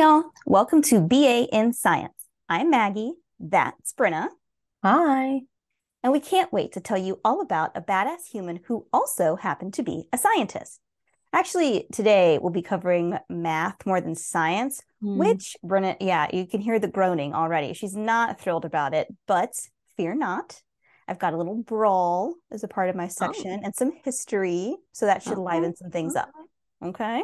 y'all. Welcome to BA in Science. I'm Maggie. That's Brynna. Hi. And we can't wait to tell you all about a badass human who also happened to be a scientist. Actually, today we'll be covering math more than science, Hmm. which Brynna, yeah, you can hear the groaning already. She's not thrilled about it, but fear not. I've got a little brawl as a part of my section and some history, so that should liven some things up. Okay.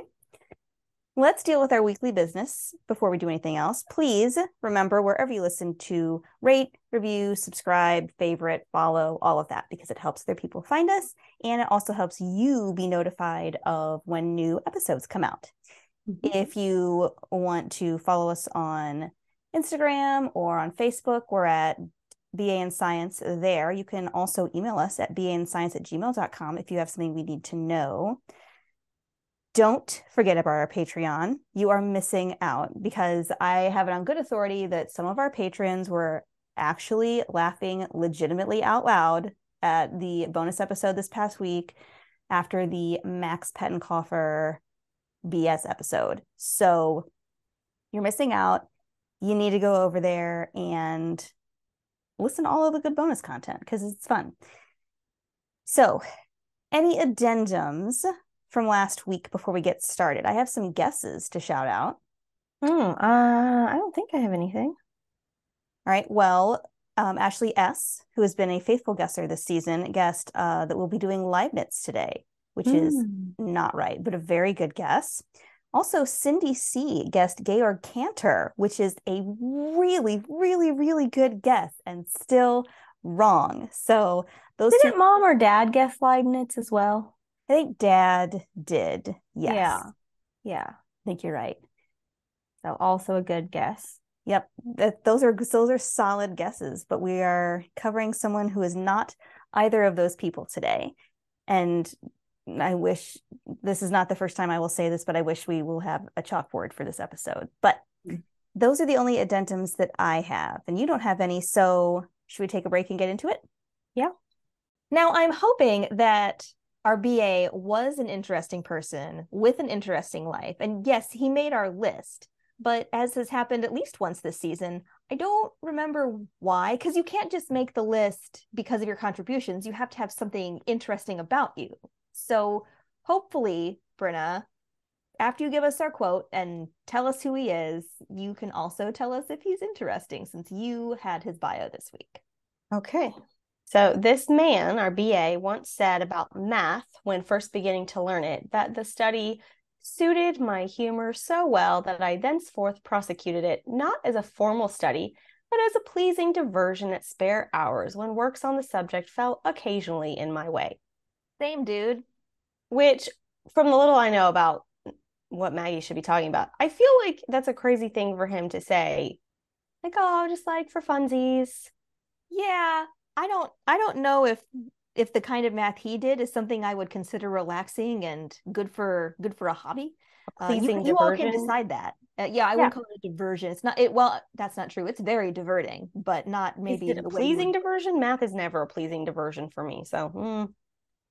Let's deal with our weekly business before we do anything else. Please remember wherever you listen to rate, review, subscribe, favorite, follow, all of that because it helps other people find us and it also helps you be notified of when new episodes come out. Mhm. If you want to follow us on Instagram or on Facebook, we're at BA in Science there. You can also email us at bainscience at gmail.com if you have something we need to know. Don't forget about our Patreon. You are missing out because I have it on good authority that some of our patrons were actually laughing legitimately out loud at the bonus episode this past week after the Max Pettenkofer BS episode. So you're missing out. You need to go over there and listen to all of the good bonus content because it's fun. So, any addendums from last week before we get started? I have some guesses to shout out. Hmm, uh, I don't think I have anything. All right. Well, um, Ashley S., who has been a faithful guesser this season, guessed uh, that we'll be doing Leibniz today, which is Hmm. not right, but a very good guess. Also, Cindy C guessed Georg Cantor, which is a really, really, really good guess and still wrong. So those Didn't mom or dad guess Leibniz as well? I think Dad did. Yes, Yeah. Yeah. I think you're right. So also a good guess. Yep, that, those are those are solid guesses, but we are covering someone who is not either of those people today. And I wish this is not the first time I will say this, but I wish we will have a chalkboard for this episode. But those are the only addendums that I have, and you don't have any. So should we take a break and get into it? Yeah. Now I'm hoping that our BA was an interesting person with an interesting life. And yes, he made our list. But as has happened at least once this season, I don't remember why, because you can't just make the list because of your contributions. You have to have something interesting about you. So hopefully, Brynna, after you give us our quote and tell us who he is, you can also tell us if he's interesting since you had his bio this week. Okay. So this man, our BA, once said about math when first beginning to learn it that the study suited my humor so well that I thenceforth prosecuted it not as a formal study, but as a pleasing diversion at spare hours when works on the subject fell occasionally in my way. Same dude. Which, from the little I know about what Maggie should be talking about, I feel like that's a crazy thing for him to say. Like, oh, just like for funsies. Yeah, I don't I don't know if if the kind of math he did is something I would consider relaxing and good for good for a hobby. Uh, you, you all can decide that. Uh, yeah, I Yeah. wouldn't call it a diversion. It's not it well, that's not true. It's very diverting, but not maybe a the way you pleasing diversion? Math is never a pleasing diversion for me. So, mm,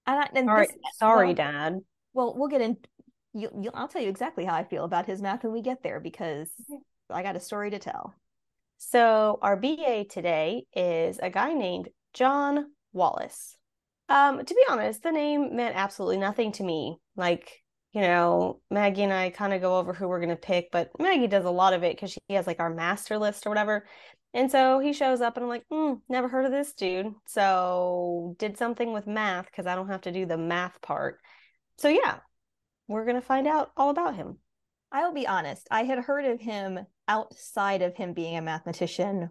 And I- and sorry, this- sorry, well, Dad. Well, we'll get in. You, you, I'll tell you exactly how I feel about his math when we get there because I got a story to tell. So, our BA today is a guy named John Wallis. Um, to be honest, the name meant absolutely nothing to me. Like, you know, Maggie and I kind of go over who we're going to pick, but Maggie does a lot of it because she has like our master list or whatever. And so he shows up and I'm like, hmm, never heard of this dude. So did something with math because I don't have to do the math part. So yeah, we're going to find out all about him. I will be honest. I had heard of him outside of him being a mathematician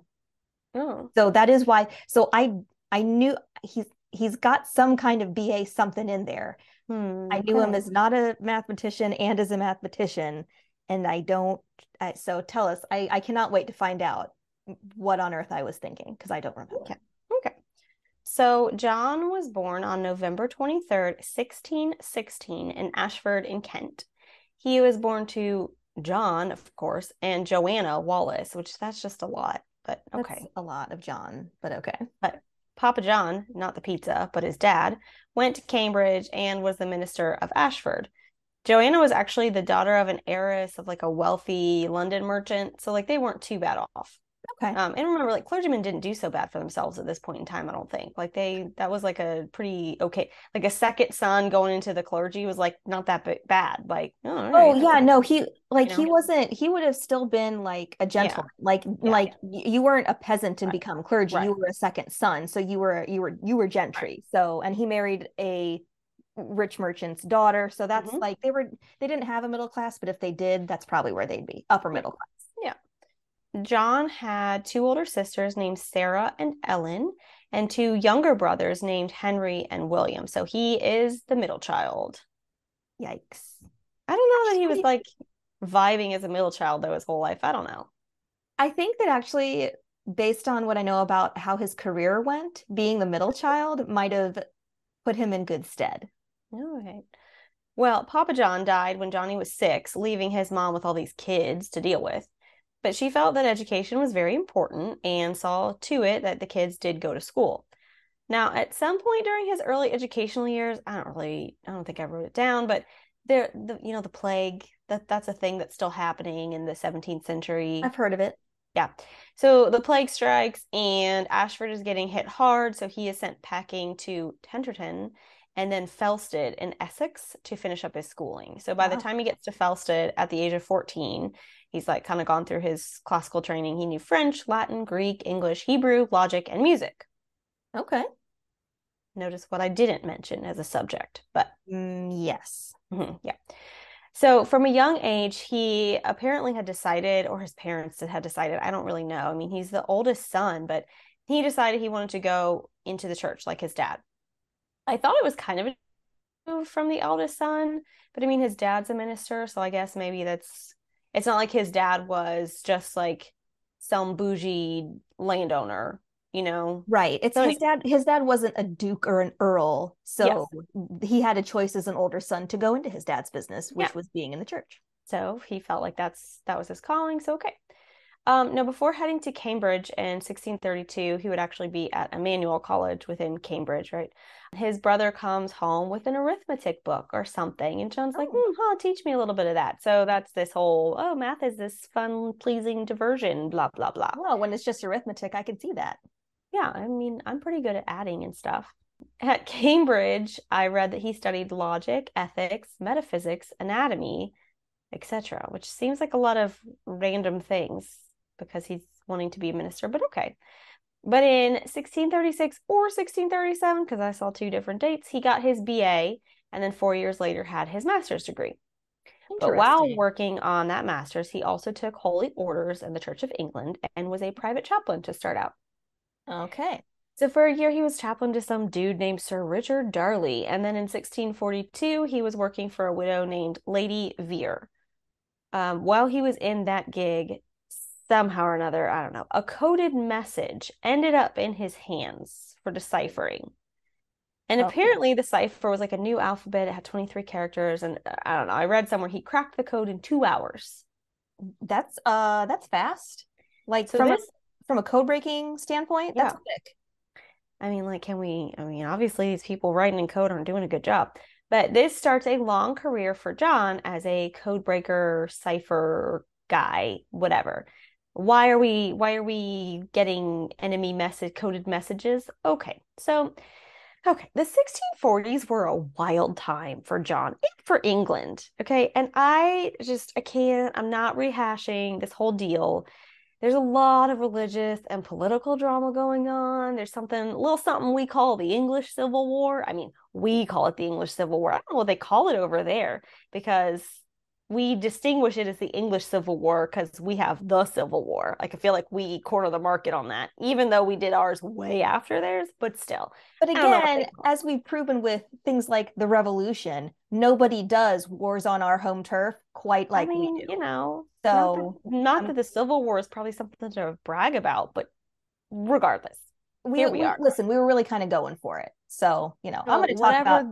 Oh, so that is why so i i knew he's he's got some kind of ba something in there hmm, i knew him as not a mathematician and as a mathematician and i don't I, so tell us i i cannot wait to find out what on earth i was thinking because i don't remember Okay. Okay. So John was born on November 23rd, 1616 in Ashford in Kent. He was born to John, of course, and Joanna Wallis, which that's just a lot, but That's okay. a lot of john but okay But Papa John, not the pizza, but his dad, went to Cambridge and was the minister of Ashford. Joanna was actually the daughter of an heiress of like a wealthy London merchant. So like they weren't too bad off. Okay. Um, and remember, like clergymen didn't do so bad for themselves at this point in time. I don't think like they that was like a pretty okay, like a second son going into the clergy was like not that b- bad. Like oh, all Oh yeah, no, he like You he wasn't he would have still been like a gentleman. Like Yeah. like y- you weren't a peasant and Right. become clergy. Right. You were a second son. So you were you were you were gentry. So and he married a rich merchant's daughter. So that's Mhm. like they were they didn't have a middle class, but if they did, that's probably where they'd be. Upper middle class. John had two older sisters named Sarah and Ellen, and two younger brothers named Henry and William. So he is the middle child. Yikes. I don't know that he was like vibing as a middle child though his whole life. I don't know. I think that actually, based on what I know about how his career went, being the middle child might have put him in good stead. All right. Well, Papa John died when Johnny was six, leaving his mom with all these kids to deal with. But she felt that education was very important and saw to it that the kids did go to school. Now, at some point during his early educational years, I don't really, I don't think I wrote it down, but there, the, you know, the plague, that that's a thing that's still happening in the 17th century. I've heard of it. Yeah. So the plague strikes and Ashford is getting hit hard. So he is sent packing to Tenterden and then Felsted in Essex to finish up his schooling. So by the time he gets to Felsted at the age of 14, he's like kind of gone through his classical training. He knew French, Latin, Greek, English, Hebrew, logic, and music. Okay. Notice what I didn't mention as a subject, but Mm, yes. Mhm, yeah. So from a young age, he apparently had decided, or his parents had decided, I don't really know. I mean, he's the oldest son, but he decided he wanted to go into the church like his dad. I thought it was kind of a move from the eldest son, but I mean, his dad's a minister, so I guess maybe that's, it's not like his dad was just like some bougie landowner, you know? Right. It's So his dad. His dad wasn't a duke or an earl, so Yes. he had a choice as an older son to go into his dad's business, which Yeah. was being in the church. So he felt like that's that was his calling. So okay. Um, now before heading to Cambridge in 1632, he would actually be at Emmanuel College within Cambridge, right? His brother comes home with an arithmetic book or something, and John's like, Oh. hmm, huh, teach me a little bit of that. So that's this whole, oh, math is this fun, pleasing diversion, blah, blah, blah. Well, when it's just arithmetic, I can see that. Yeah, I mean, I'm pretty good at adding and stuff. At Cambridge, I read that he studied logic, ethics, metaphysics, anatomy, etc., which seems like a lot of random things because he's wanting to be a minister, but okay. But in 1636 or 1637, because I saw two different dates, he got his BA and then four years later had his master's degree. But while working on that master's, he also took holy orders in the Church of England and was a private chaplain to start out. Okay. So for a year, he was chaplain to some dude named Sir Richard Darley. And then in 1642, he was working for a widow named Lady Vere. Um, while he was in that gig, somehow or another, I don't know, a coded message ended up in his hands for deciphering. And Oh. apparently, the cipher was like a new alphabet. It had 23 characters. And uh, I don't know, I read somewhere he cracked the code in two hours. That's uh that's fast. Like So from this- a from a code breaking standpoint, that's quick. I mean, like, can we? I mean, obviously, these people writing in code aren't doing a good job. But this starts a long career for John as a code breaker, cipher guy, whatever. Why are we? Why are we getting enemy message coded messages? Okay, so, okay, the 1640s were a wild time for John for England. Okay, and I just I can't. I'm not rehashing this whole deal there's a lot of religious and political drama going on. There's something, a little something we call the English Civil War. I mean, we call it the English Civil War. I don't know what they call it over there because we distinguish it as the English Civil War because we have the Civil War. Like, I feel like we corner the market on that, even though we did ours way after theirs, but still. But don't know what again, as we've proven with things like the revolution, nobody does wars on our home turf quite like I mean, we do. you know, So, not that, not that the Civil War is probably something to brag about, but regardless. we, here we we- are. listen, we were really kind of going for it. So, you know, I'm going to talk about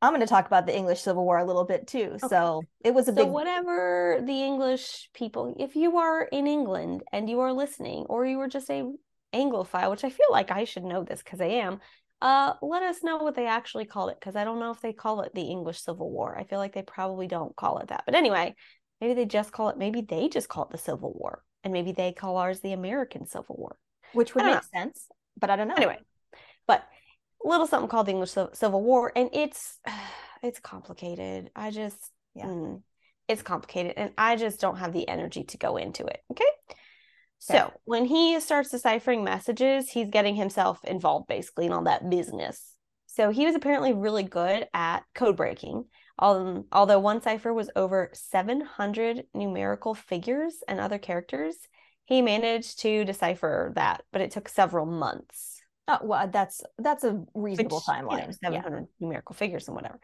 I'm going to talk about the English Civil War a little bit too. Okay. So, it was a big. So big whatever the English people, if you are in England and you are listening, or you were just a Anglophile, which I feel like I should know this because I am, Uh, let us know what they actually called it because I don't know if they call it the English Civil War. I feel like they probably don't call it that. But anyway, maybe they just call it, maybe they just call it the Civil War and maybe they call ours the American Civil War, which would make know. sense, but I don't know. Anyway, but little something called the English Civil War, and it's it's complicated. I just yeah. Mm, it's complicated and I just don't have the energy to go into it. Okay. So when he starts deciphering messages, he's getting himself involved basically in all that business. So he was apparently really good at code breaking. Um, although one cipher was over 700 numerical figures and other characters, he managed to decipher that, but it took several months. Oh, well, that's that's a reasonable Which, timeline. You know, 700 yeah. numerical figures and whatever.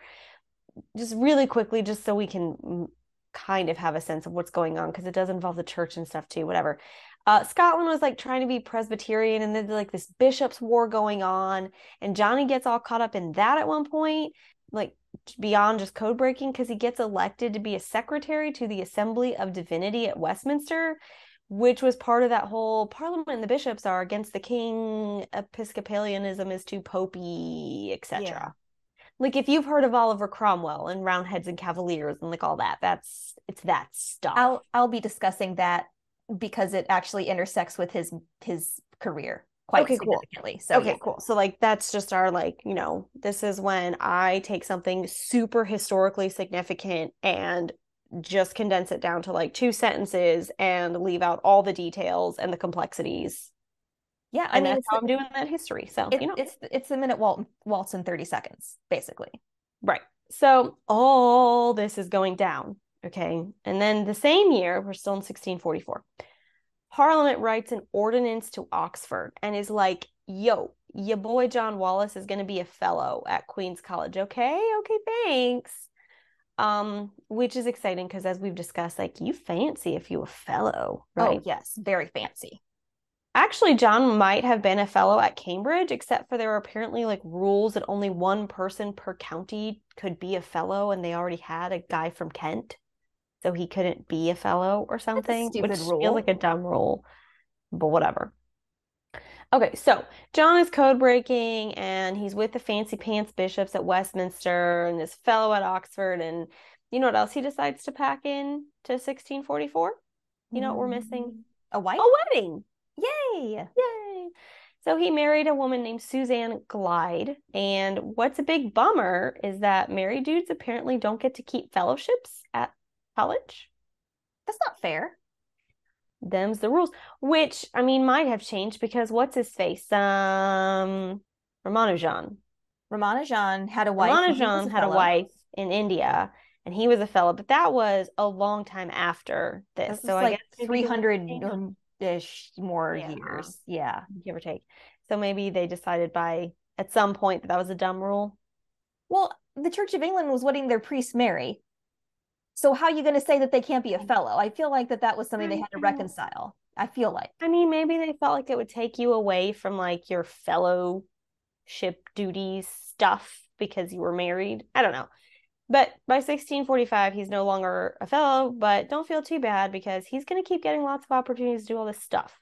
Just really quickly, just so we can kind of have a sense of what's going on, because it does involve the church and stuff too, whatever uh, Scotland was like trying to be Presbyterian, and then like this bishops' war going on, and Johnny gets all caught up in that at one point, like beyond just code breaking, because he gets elected to be a secretary to the Assembly of Divinity at Westminster, which was part of that whole Parliament and the bishops are against the king, Episcopalianism is too popey, etc. Yeah. Like if you've heard of Oliver Cromwell and Roundheads and Cavaliers and like all that, that's it's that stuff. I'll I'll be discussing that because it actually intersects with his his career quite okay, significantly. Cool. So okay, yeah. cool. So like that's just our like, you know, this is when I take something super historically significant and just condense it down to like two sentences and leave out all the details and the complexities. Yeah, I and mean, that's how I'm doing that history. So it, you know, it's it's a minute waltz, waltz in 30 seconds, basically. Right. So all this is going down Okay. And then the same year, we're still in 1644, Parliament writes an ordinance to Oxford and is like, yo, your boy John Wallis is going to be a fellow at Queen's College. Okay. Okay. Thanks. Um, which is exciting because as we've discussed, like you fancy if you a fellow, oh, right? Oh, yes. Very fancy. Actually, John might have been a fellow at Cambridge, except for there were apparently like rules that only one person per county could be a fellow, and they already had a guy from Kent so he couldn't be a fellow or something, which rule. feels like a dumb rule, but whatever. Okay, so John is code breaking and he's with the fancy pants bishops at Westminster and this fellow at Oxford. And you know what else he decides to pack in to 1644? You know what we're missing? Mm. A wife? A wedding. Yay! Yay! So he married a woman named Suzanne Glyde. And what's a big bummer is that married dudes apparently don't get to keep fellowships at college. That's not fair. Them's the rules, which I mean might have changed because what's his face? Um, Ramanujan. Ramanujan had a wife. Ramanujan a had a wife in India, and he was a fellow, but that was a long time after this. So like guess three hundred ish more yeah. years, yeah, give or take. So maybe they decided by at some point that that was a dumb rule. Well, the Church of England was letting their priests marry. So how are you going to say that they can't be a fellow? I feel like that that was something they had to reconcile. I feel like. I mean, maybe they felt like it would take you away from like your fellowship duties stuff because you were married. I don't know. But by 1645, he's no longer a fellow, but don't feel too bad because he's going to keep getting lots of opportunities to do all this stuff.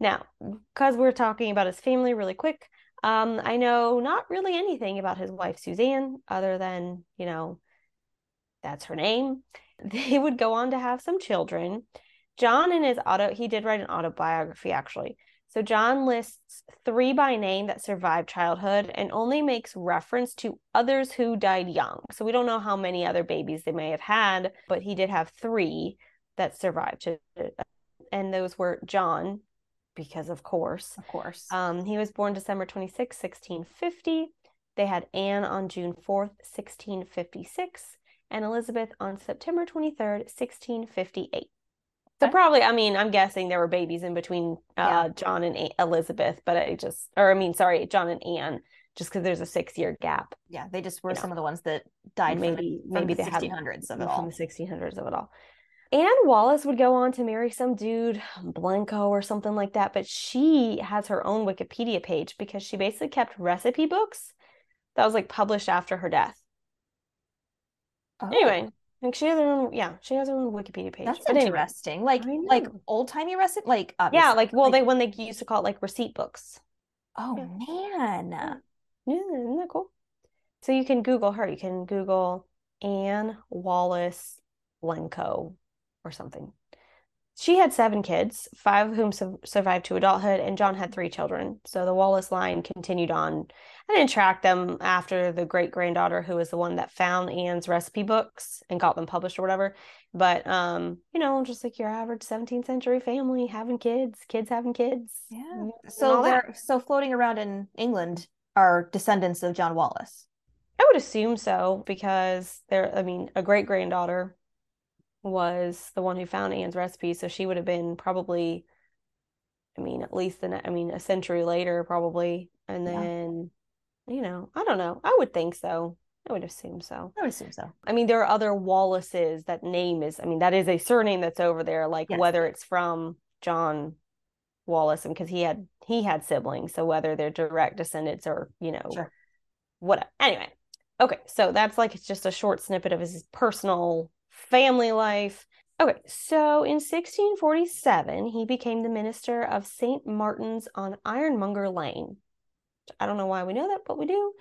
Now, because we're talking about his family really quick, um, I know not really anything about his wife, Suzanne, other than, you know, that's her name. They would go on to have some children. John in his auto, he did write an autobiography actually. So John lists three by name that survived childhood and only makes reference to others who died young. So we don't know how many other babies they may have had, but he did have three that survived. And those were John, because of course. Of course. Um, he was born December 26, 1650. They had Anne on June 4th, 1656 and Elizabeth on September 23rd, 1658. So okay. probably, I mean, I'm guessing there were babies in between uh, yeah. John and a- Elizabeth, but I just, or I mean, sorry, John and Anne, just because there's a six year gap. Yeah, they just were you some know. of the ones that died. Maybe from, maybe the 1600s of it all. From the 1600s of it all. Anne Wallis would go on to marry some dude, Blanco or something like that, but she has her own Wikipedia page because she basically kept recipe books that was like published after her death. Oh. Anyway, like she has her own, yeah, she has her own Wikipedia page. That's but interesting. Anyway, like, like old timey recipe, like yeah, like well, like, they when they used to call it like receipt books. Oh yeah. man, Yeah, isn't that cool? So you can Google her. You can Google Anne Wallis Lenko or something. She had seven kids, five of whom su- survived to adulthood, and John had three children. So the Wallis line continued on. I didn't track them after the great granddaughter, who was the one that found Anne's recipe books and got them published or whatever. But um, you know, just like your average 17th century family having kids, kids having kids. Yeah. So they're so floating around in England are descendants of John Wallis. I would assume so because they're, I mean, a great granddaughter was the one who found Anne's recipe. So she would have been probably, I mean, at least, the, I mean, a century later, probably. And then, yeah. you know, I don't know. I would think so. I would assume so. I would assume so. I mean, there are other Wallaces. That name is, I mean, that is a surname that's over there, like yes. whether it's from John Wallis and because he had he had siblings, so whether they're direct descendants or, you know, sure. what anyway. Okay, so that's like it's just a short snippet of his personal family life. Okay, so in 1647, he became the minister of St. Martin's on Ironmonger Lane. I don't know why we know that, but we do.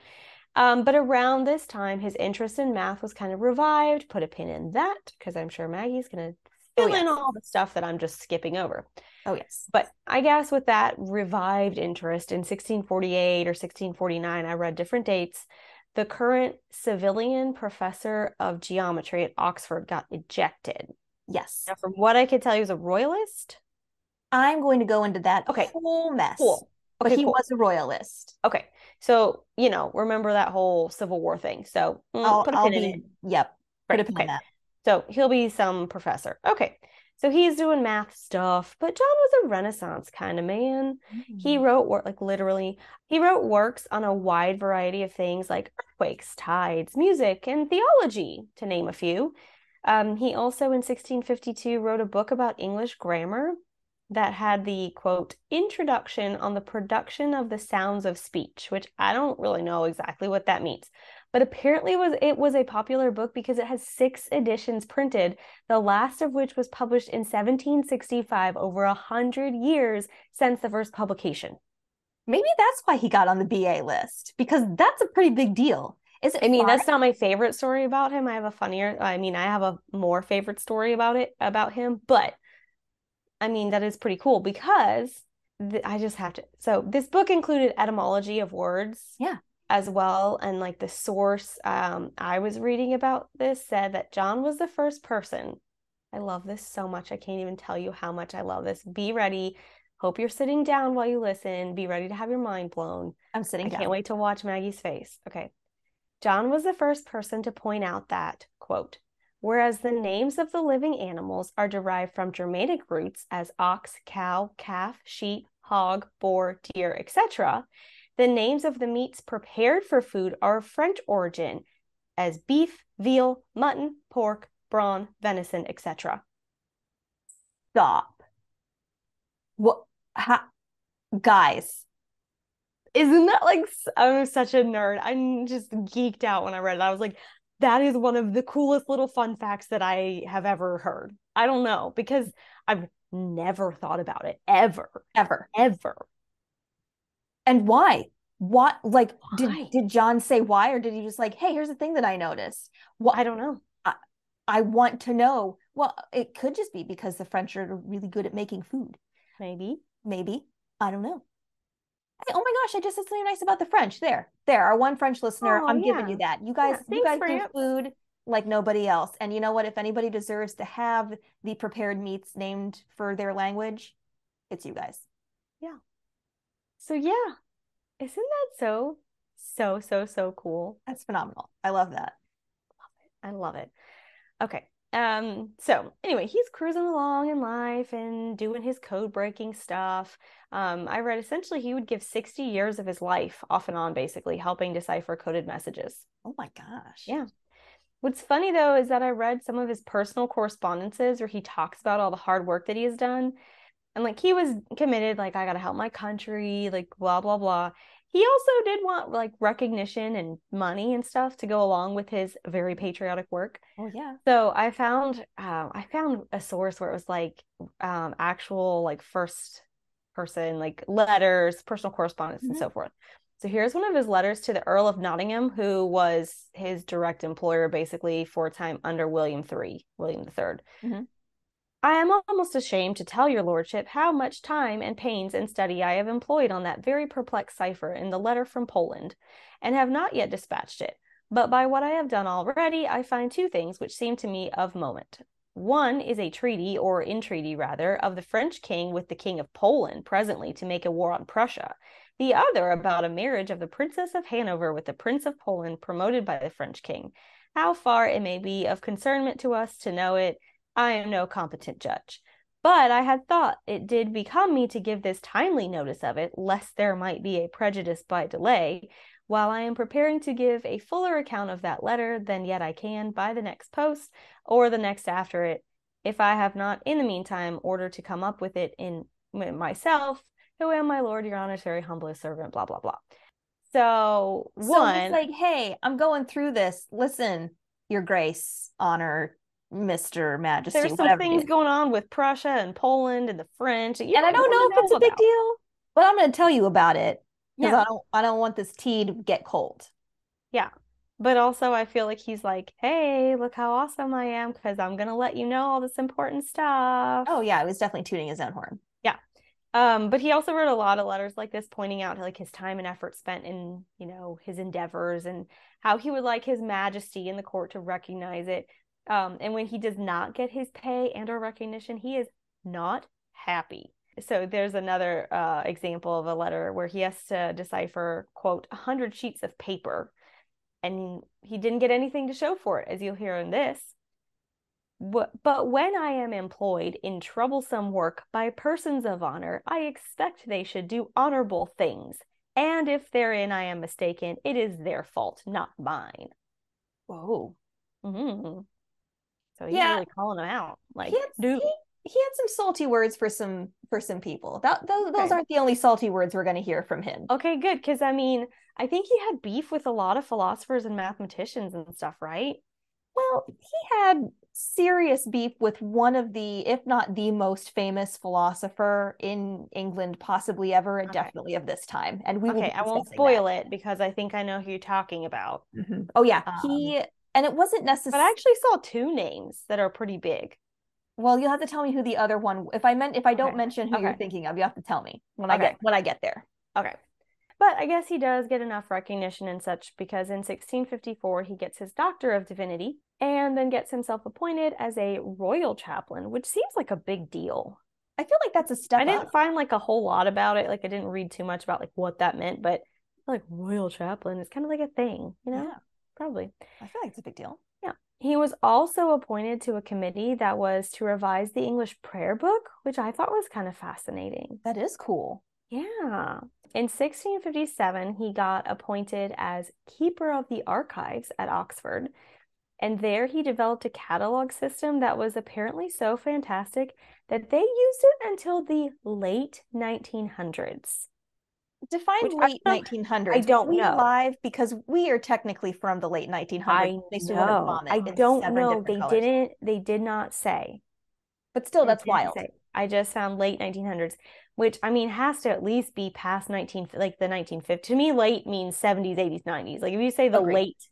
Um, but around this time, his interest in math was kind of revived. Put a pin in that because I'm sure Maggie's going to oh, fill oh, yes. in all the stuff that I'm just skipping over. Oh, yes. But I guess with that revived interest in 1648 or 1649, I read different dates the current Savilian professor of geometry at Oxford got ejected. Yes. Now, from what I could tell, he was a royalist. I'm going to go into that okay. whole mess. Cool. Okay, but he cool. was a royalist. Okay. So, you know, remember that whole Civil War thing. So mm, I'll, put a pin be, in it. Yep. Put a pin okay. in that. So he'll be some professor. Okay. So he's doing math stuff, but John was a Renaissance kind of man. Mm-hmm. He wrote work like literally, he wrote works on a wide variety of things like earthquakes, tides, music, and theology, to name a few. Um, he also in 1652 wrote a book about English grammar that had the quote introduction on the production of the sounds of speech, which I don't really know exactly what that means. But apparently it was it was a popular book because it has six editions printed the last of which was published in 1765 over a hundred years since the first publication. Maybe that's why he got on the ba list because that's a pretty big deal. Is it i mean that's not my favorite story about him. I have a funnier i mean i have a more favorite story about it about him but i mean that is pretty cool because I just have to. So this book included etymology of words. Yeah as well and like the source um, i was reading about this said that john was the first person i love this so much i can't even tell you how much i love this be ready hope you're sitting down while you listen be ready to have your mind blown i'm sitting i down. can't wait to watch maggie's face okay john was the first person to point out that quote whereas the names of the living animals are derived from germanic roots as ox cow calf sheep hog boar deer etc the names of the meats prepared for food are of French origin, as beef, veal, mutton, pork, brawn, venison, etc. Stop. What? Ha- guys, isn't that like I'm such a nerd? I'm just geeked out when I read it. I was like, that is one of the coolest little fun facts that I have ever heard. I don't know because I've never thought about it ever, ever, ever. And why? What like why? did did John say why or did he just like, hey, here's the thing that I noticed? Well, I don't know. I, I want to know. Well, it could just be because the French are really good at making food. Maybe. Maybe. I don't know. Hey, oh my gosh, I just said something nice about the French. There, there, our one French listener. Oh, I'm yeah. giving you that. You guys, yeah, you guys do food like nobody else. And you know what? If anybody deserves to have the prepared meats named for their language, it's you guys. Yeah. So yeah, isn't that so, so, so, so cool? That's phenomenal. I love that. Love it. I love it. Okay. Um, so anyway, he's cruising along in life and doing his code breaking stuff. Um, I read essentially he would give 60 years of his life off and on, basically, helping decipher coded messages. Oh my gosh. Yeah. What's funny though is that I read some of his personal correspondences where he talks about all the hard work that he has done and like he was committed like i gotta help my country like blah blah blah he also did want like recognition and money and stuff to go along with his very patriotic work oh yeah so i found uh, i found a source where it was like um actual like first person like letters personal correspondence mm-hmm. and so forth So here's one of his letters to the Earl of Nottingham, who was his direct employer basically for a time under William III, William III. Mm-hmm. I am almost ashamed to tell your lordship how much time and pains and study I have employed on that very perplexed cipher in the letter from Poland, and have not yet dispatched it. But by what I have done already, I find two things which seem to me of moment. One is a treaty, or entreaty rather, of the French king with the king of Poland presently to make a war on Prussia. The other about a marriage of the Princess of Hanover with the Prince of Poland promoted by the French king. How far it may be of concernment to us to know it, I am no competent judge. But I had thought it did become me to give this timely notice of it, lest there might be a prejudice by delay, while I am preparing to give a fuller account of that letter than yet I can by the next post or the next after it, if I have not in the meantime ordered to come up with it in myself, who am my lord, your honor's very humblest servant, blah blah blah. So, so one like, hey, I'm going through this. Listen, your grace, honor, Mr. Majesty. There's some things going on with Prussia and Poland and the French. and I don't know if it's a big deal, but I'm going to tell you about it because yeah. I don't I don't want this tea to get cold. Yeah. But also I feel like he's like, "Hey, look how awesome I am because I'm going to let you know all this important stuff." Oh yeah, I was definitely tooting his own horn. Yeah. Um, but he also wrote a lot of letters like this pointing out like his time and effort spent in, you know, his endeavors and how he would like his majesty in the court to recognize it. Um, and when he does not get his pay and or recognition, he is not happy. So there's another uh, example of a letter where he has to decipher quote 100 sheets of paper and he didn't get anything to show for it as you'll hear in this. But when i am employed in troublesome work by persons of honor i expect they should do honorable things and if therein i am mistaken it is their fault not mine. Whoa. Mm-hmm. So he's yeah. really calling them out like do he had some salty words for some for some people. That those, those aren't the only salty words we're going to hear from him. Okay, good because I mean, I think he had beef with a lot of philosophers and mathematicians and stuff, right? Well, he had serious beef with one of the if not the most famous philosopher in England possibly ever and okay. definitely of this time. And we Okay, I won't spoil that. it because I think I know who you're talking about. Mm-hmm. Oh yeah, um, he and it wasn't necessary. But I actually saw two names that are pretty big. Well, you'll have to tell me who the other one. If I meant, if I don't okay. mention who okay. you're thinking of, you have to tell me when okay. I get when I get there. Okay. But I guess he does get enough recognition and such because in 1654 he gets his Doctor of Divinity and then gets himself appointed as a royal chaplain, which seems like a big deal. I feel like that's a step. I didn't find like a whole lot about it. Like I didn't read too much about like what that meant, but like royal chaplain is kind of like a thing, you know? Yeah. Probably. I feel like it's a big deal. Yeah. He was also appointed to a committee that was to revise the English prayer book, which I thought was kind of fascinating. That is cool. Yeah. In 1657, he got appointed as keeper of the archives at Oxford. And there he developed a catalog system that was apparently so fantastic that they used it until the late 1900s define late I 1900s. I don't we know. Live because we are technically from the late 1900s. I they know. I don't know. They colors. didn't. They did not say. But still, that's wild. Say. I just found late 1900s, which I mean has to at least be past 19 like the 1950s. To me, late means 70s, 80s, 90s. Like if you say the Agreed. late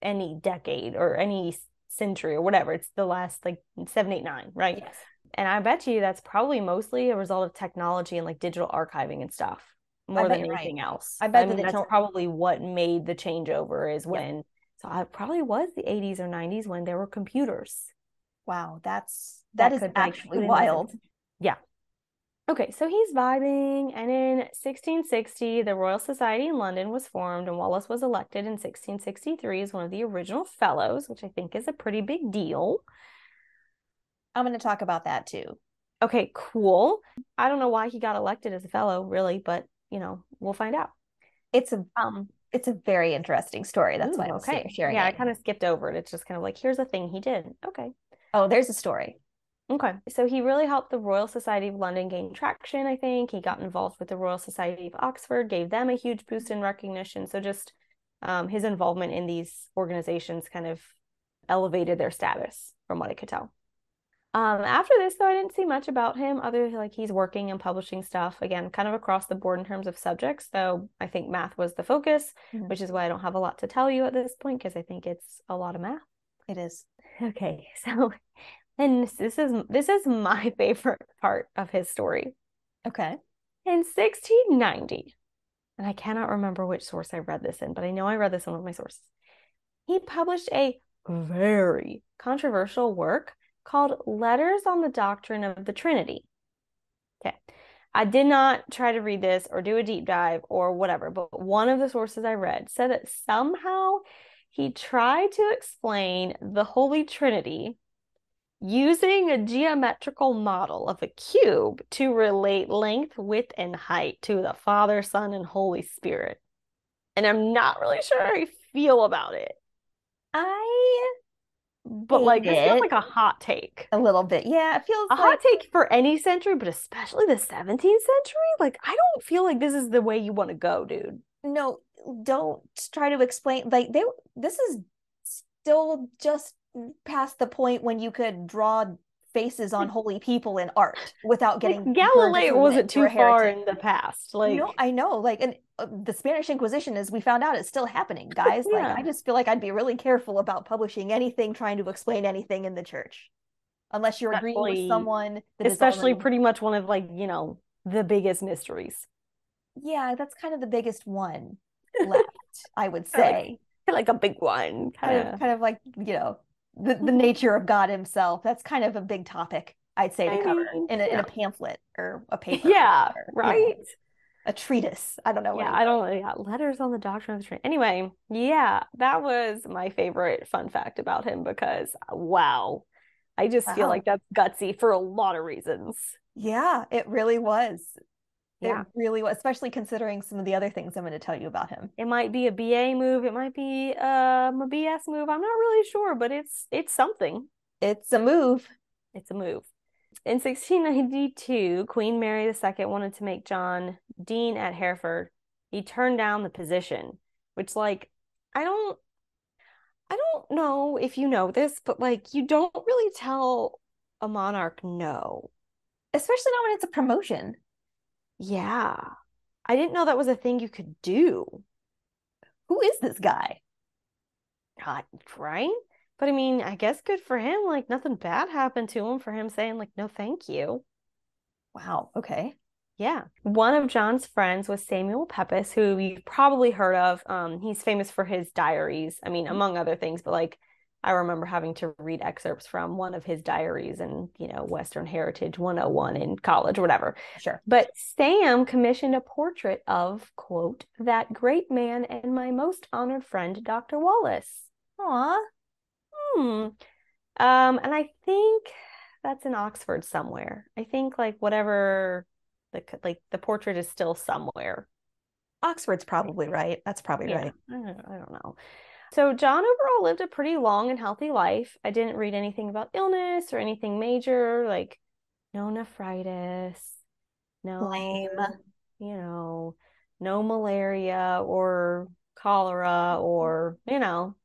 any decade or any century or whatever, it's the last like seven, eight, nine, right? Yes. And I bet you that's probably mostly a result of technology and like digital archiving and stuff more than anything right. else. I bet I mean, that that's probably what made the changeover is when yeah. so I probably was the 80s or 90s when there were computers. Wow, that's that, that is actually wild. Yeah. Okay, so he's vibing, and in 1660, the Royal Society in London was formed, and Wallis was elected in 1663 as one of the original fellows, which I think is a pretty big deal. I'm going to talk about that too. Okay, cool. I don't know why he got elected as a fellow, really, but you know, we'll find out. It's a um it's a very interesting story. That's Ooh, why I'm okay. sharing. Yeah, it. I kind of skipped over it. It's just kind of like here's a thing he did. Okay. Oh, there's a story. Okay. So he really helped the Royal Society of London gain traction, I think. He got involved with the Royal Society of Oxford, gave them a huge boost in recognition. So just um, his involvement in these organizations kind of elevated their status from what I could tell. Um, after this, though, I didn't see much about him other than like he's working and publishing stuff again, kind of across the board in terms of subjects. Though I think math was the focus, mm-hmm. which is why I don't have a lot to tell you at this point because I think it's a lot of math. It is. Okay, so and this is this is my favorite part of his story. Okay. In 1690, and I cannot remember which source I read this in, but I know I read this in one of my sources. He published a very controversial work called Letters on the Doctrine of the Trinity. Okay. I did not try to read this or do a deep dive or whatever, but one of the sources I read said that somehow he tried to explain the Holy Trinity using a geometrical model of a cube to relate length, width, and height to the Father, Son, and Holy Spirit. And I'm not really sure how I feel about it. I but like it feels like a hot take. A little bit. Yeah, it feels a like... hot take for any century, but especially the 17th century. Like I don't feel like this is the way you want to go, dude. No, don't try to explain like they this is still just past the point when you could draw faces on holy people in art without getting like Galileo wasn't too far in the past. Like no, I know, like and uh, the Spanish Inquisition, as we found out, is still happening, guys. yeah. Like I just feel like I'd be really careful about publishing anything trying to explain anything in the church, unless you're agreeing with someone. especially already... pretty much one of like you know the biggest mysteries. Yeah, that's kind of the biggest one left, I would say. Like, like a big one, kind of, kind of like you know the, the nature of God himself. That's kind of a big topic, I'd say, to I cover mean, in, a, yeah. in a pamphlet or a paper. Yeah, or, right. You know, a treatise. I don't know. Yeah, I don't know. Yeah, letters on the doctrine of the Trinity. Anyway, yeah, that was my favorite fun fact about him because wow, I just wow. feel like that's gutsy for a lot of reasons. Yeah, it really was. Yeah. It really was, especially considering some of the other things I'm going to tell you about him. It might be a BA move. It might be um, a BS move. I'm not really sure, but it's it's something. It's a move. It's a move. In 1692, Queen Mary II wanted to make John dean at Hereford. He turned down the position, which, like, I don't, I don't know if you know this, but like, you don't really tell a monarch no, especially not when it's a promotion. Yeah. I didn't know that was a thing you could do. Who is this guy? God, right? But I mean, I guess good for him. Like nothing bad happened to him for him saying like no thank you. Wow. Okay. Yeah. One of John's friends was Samuel Pepys, who you've probably heard of. Um, he's famous for his diaries. I mean, mm-hmm. among other things, but like I remember having to read excerpts from one of his diaries and, you know, Western Heritage 101 in college or whatever. Sure. But Sam commissioned a portrait of, quote, that great man and my most honored friend, Dr. Wallis. Aw. Hmm. Um, and I think that's in Oxford somewhere. I think like whatever the like the portrait is still somewhere. Oxford's probably right. That's probably yeah, right. I don't, I don't know. So John overall lived a pretty long and healthy life. I didn't read anything about illness or anything major, like no nephritis, no Lame. you know, no malaria or cholera or, you know,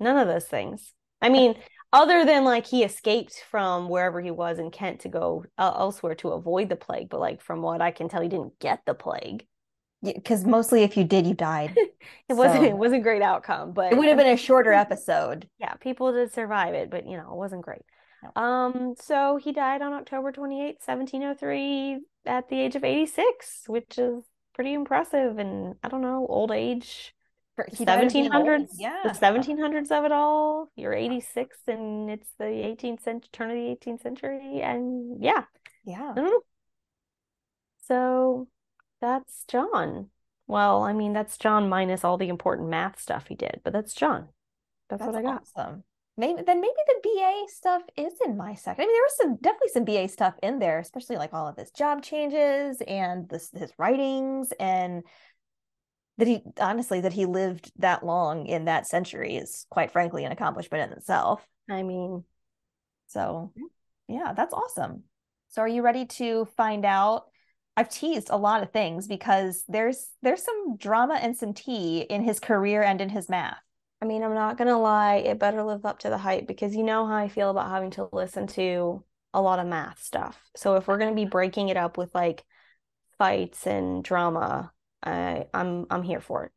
none of those things. I mean, other than like he escaped from wherever he was in Kent to go uh, elsewhere to avoid the plague, but like from what I can tell, he didn't get the plague because mostly if you did you died. It so. wasn't it was a great outcome but it would have been a shorter episode. Yeah people did survive it but you know it wasn't great. No. um so he died on october 28 1703 at the age of 86 which is pretty impressive and i don't know old age. 1700s yeah the 1700s of it all. You're 86 and it's the 18th century turn of the 18th century and yeah. Yeah. So that's John. Well, I mean, that's John minus all the important math stuff he did, but that's John. That's, that's what I got. Awesome. Maybe then maybe the BA stuff is in my section. I mean, there was some definitely some BA stuff in there, especially like all of his job changes and this his writings and that he honestly that he lived that long in that century is quite frankly an accomplishment in itself. I mean, so yeah, that's awesome. So are you ready to find out I've teased a lot of things because there's there's some drama and some tea in his career and in his math. I mean, I'm not gonna lie, it better live up to the hype because you know how I feel about having to listen to a lot of math stuff. So if we're going to be breaking it up with like fights and drama, I I'm I'm here for it.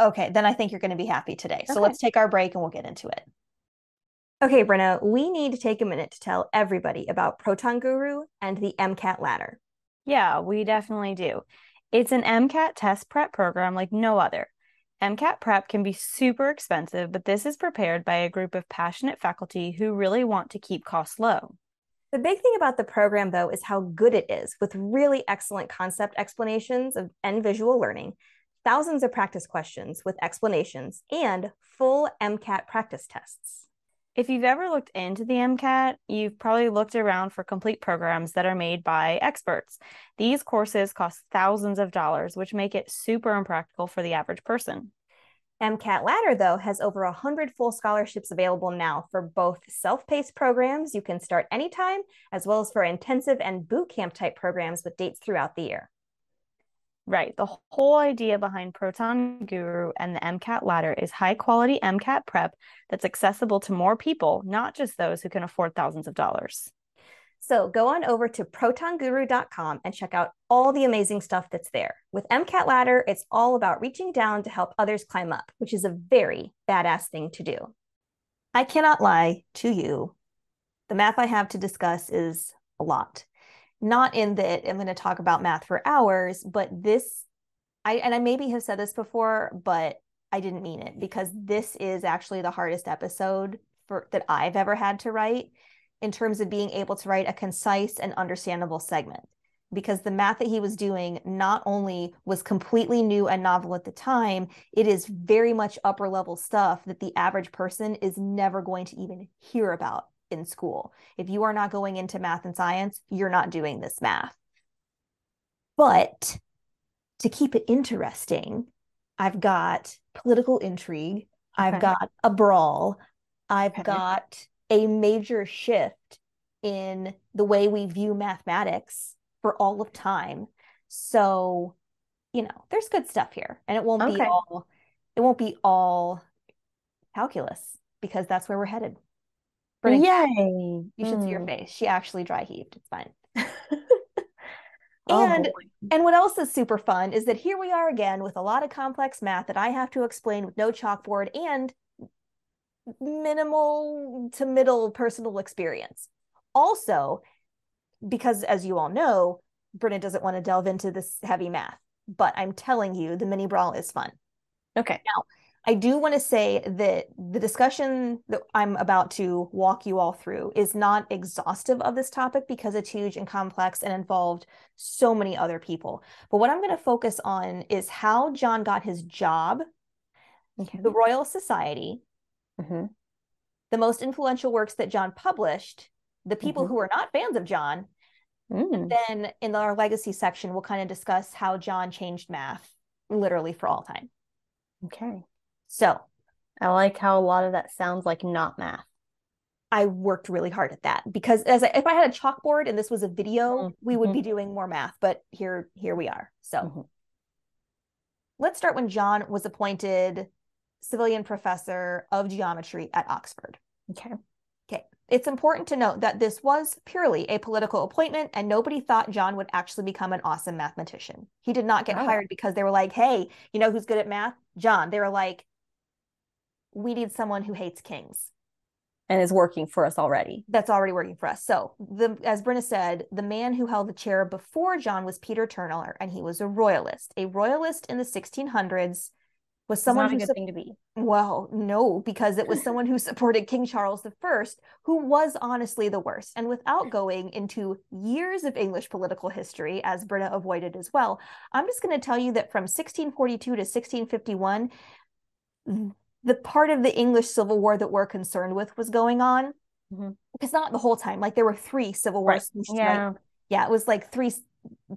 Okay, then I think you're going to be happy today. So Okay. let's take our break and we'll get into it. Okay, Brynna, we need to take a minute to tell everybody about Proton Guru and the MCAT ladder. Yeah, we definitely do. It's an MCAT test prep program like no other. MCAT prep can be super expensive, but this is prepared by a group of passionate faculty who really want to keep costs low. The big thing about the program, though, is how good it is with really excellent concept explanations of, and visual learning, thousands of practice questions with explanations, and full MCAT practice tests. If you've ever looked into the MCAT, you've probably looked around for complete programs that are made by experts. These courses cost thousands of dollars, which make it super impractical for the average person. MCAT Ladder, though, has over 100 full scholarships available now for both self paced programs you can start anytime, as well as for intensive and boot camp type programs with dates throughout the year. Right. The whole idea behind Proton Guru and the MCAT ladder is high quality MCAT prep that's accessible to more people, not just those who can afford thousands of dollars. So go on over to protonguru.com and check out all the amazing stuff that's there. With MCAT Ladder, it's all about reaching down to help others climb up, which is a very badass thing to do. I cannot lie to you. The math I have to discuss is a lot. Not in that I'm going to talk about math for hours, but this, I and I maybe have said this before, but I didn't mean it because this is actually the hardest episode for that I've ever had to write in terms of being able to write a concise and understandable segment. Because the math that he was doing not only was completely new and novel at the time it is very much upper level stuff that the average person is never going to even hear about in school if you are not going into math and science you're not doing this math but to keep it interesting i've got political intrigue i've Okay. got a brawl i've Okay. got a major shift in the way we view mathematics for all of time. So, you know, there's good stuff here. And it won't be all it won't be all calculus because that's where we're headed. Brittany, Yay. you should see her Mm. face. She actually dry heaved. It's fine. Oh, and boy. and what else is super fun is that here we are again with a lot of complex math that I have to explain with no chalkboard and minimal to middle personal experience. Also, because as you all know, Brynna doesn't want to delve into this heavy math, but I'm telling you, the mini brawl is fun. Okay. I do want to say that the discussion that I'm about to walk you all through is not exhaustive of this topic because it's huge and complex and involved so many other people. But what I'm going to focus on is how John got his job, Okay. the Royal Society, Mhm. the most influential works that John published, the people Mhm. who are not fans of John. Mm. Then in our legacy section, we'll kind of discuss how John changed math literally for all time. Okay. So I like how a lot of that sounds like not math. I worked really hard at that because as I, if I had a chalkboard and this was a video, Mhm. we would Mhm. be doing more math. But here, here we are. So Mhm. let's start when John was appointed Savilian professor of geometry at Oxford. Okay. Okay. It's important to note that this was purely a political appointment and nobody thought John would actually become an awesome mathematician. He did not get Oh. hired because they were like, hey, you know who's good at math? John. They were like, we need someone who hates kings. And is working for us already. That's already working for us. So, the as Brynna said, the man who held the chair before John was Peter Turner, and he was a royalist. A royalist in the 1600s was someone who good sup- thing to be. well, no, because it was someone who supported King Charles I, who was honestly the worst. And without going into years of English political history, as Brynna avoided as well, I'm just going to tell you that from 1642 to 1651, the part of the English Civil War that we're concerned with was going on. Mhm. It's not the whole time. Like there were three civil wars. Right. smooshed, Yeah. Yeah, it was like three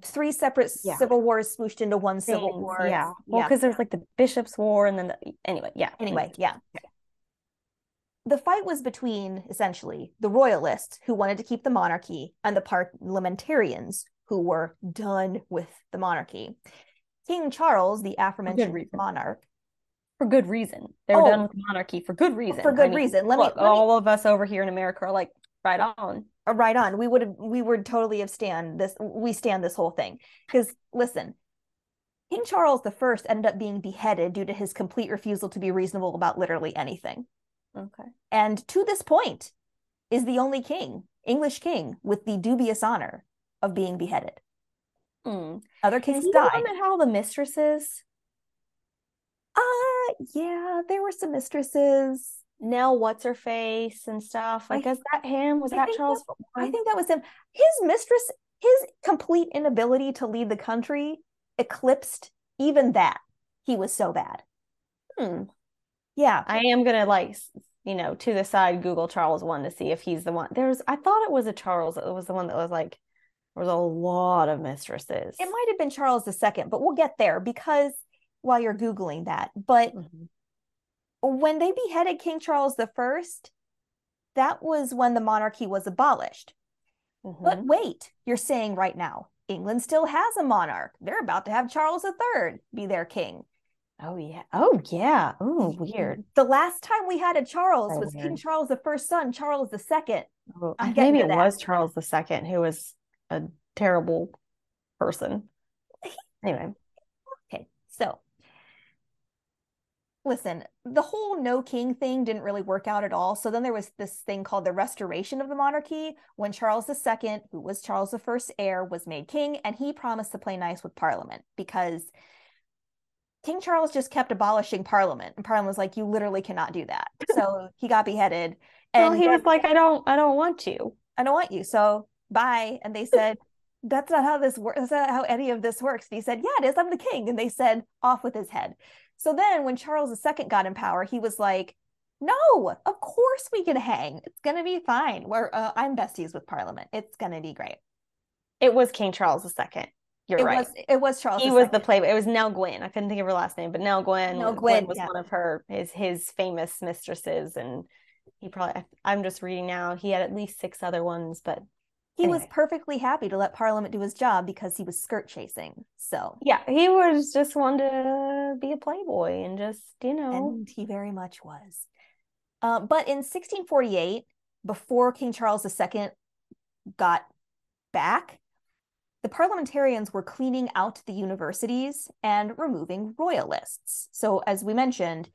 three separate Yeah. civil wars smooshed into one civil war. Yeah. Well, yeah. because there's like the Bishop's War and then the anyway, yeah. Anyway, yeah. The fight was between essentially the royalists who wanted to keep the monarchy and the parliamentarians who were done with the monarchy. King Charles, the aforementioned monarch, For good reason. They were Oh. done with monarchy for good reason. for I good mean, reason. Let me- look, let me- all of us over here in America are like, right on. Uh, right on. We would have we would totally have stand this we stand this whole thing. Because listen, King Charles I ended up being beheaded due to his complete refusal to be reasonable about literally anything. Okay. And to this point is the only king, English king, with the dubious honor of being beheaded. Mm. Other kings died. the one that had all the mistresses? Uh yeah, there were some mistresses. Nell, what's her face and stuff. Like, I- is that him? Was I that Charles? I think that was him. His mistress, his complete inability to lead the country eclipsed even that. He was so bad. Hmm. Yeah. I am gonna like, you know, to the side Google Charles one to see if he's the one. There's, I thought it was a Charles. It was the one that was like, there was a lot of mistresses. It might have been Charles II, but we'll get there because while you're Googling that. But Mhm. when they beheaded King Charles I, that was when the monarchy was abolished. But Mhm. wait, you're saying right now, England still has a monarch. They're about to have Charles III be their king. Oh yeah. Oh yeah. Oh weird. The last time we had a Charles So was King weird. Charles I's son, Charles II. Oh, I'm I- getting maybe it was Charles II who was a terrible person. Anyway. Okay, so listen, the whole no king thing didn't really work out at all. So then there was this thing called the restoration of the monarchy when Charles II, who was Charles I's heir, was made king, and he promised to play nice with Parliament because King Charles just kept abolishing Parliament, and Parliament was like, "You literally cannot do that." So he got beheaded, Well, and he was like, I don't, I don't want to. I don't want you. So bye. And they said, that's not how this works. That's not how any of this works. And he said, yeah, it is. I'm the king. And they said, off with his head. So then when Charles II got in power, he was like, no, of course we can hang. It's going to be fine. We're, uh, I'm besties with Parliament. It's going to be great. It was King Charles II. You're it right. was, it was Charles he II. was the play. It was Nell Gwyn. I couldn't think of her last name, but Nell Gwyn. Nell Gwyn Gwyn, was yeah. one of her his his famous mistresses, and he probably. I'm just reading now. He had at least six other ones, but he was perfectly happy to let Parliament do his job because he was skirt chasing. So, yeah, he was just one to be a playboy and just you know. and he very much was. Uh, but in 1648, before King Charles II got back, the parliamentarians were cleaning out the universities and removing royalists. So, as we mentioned,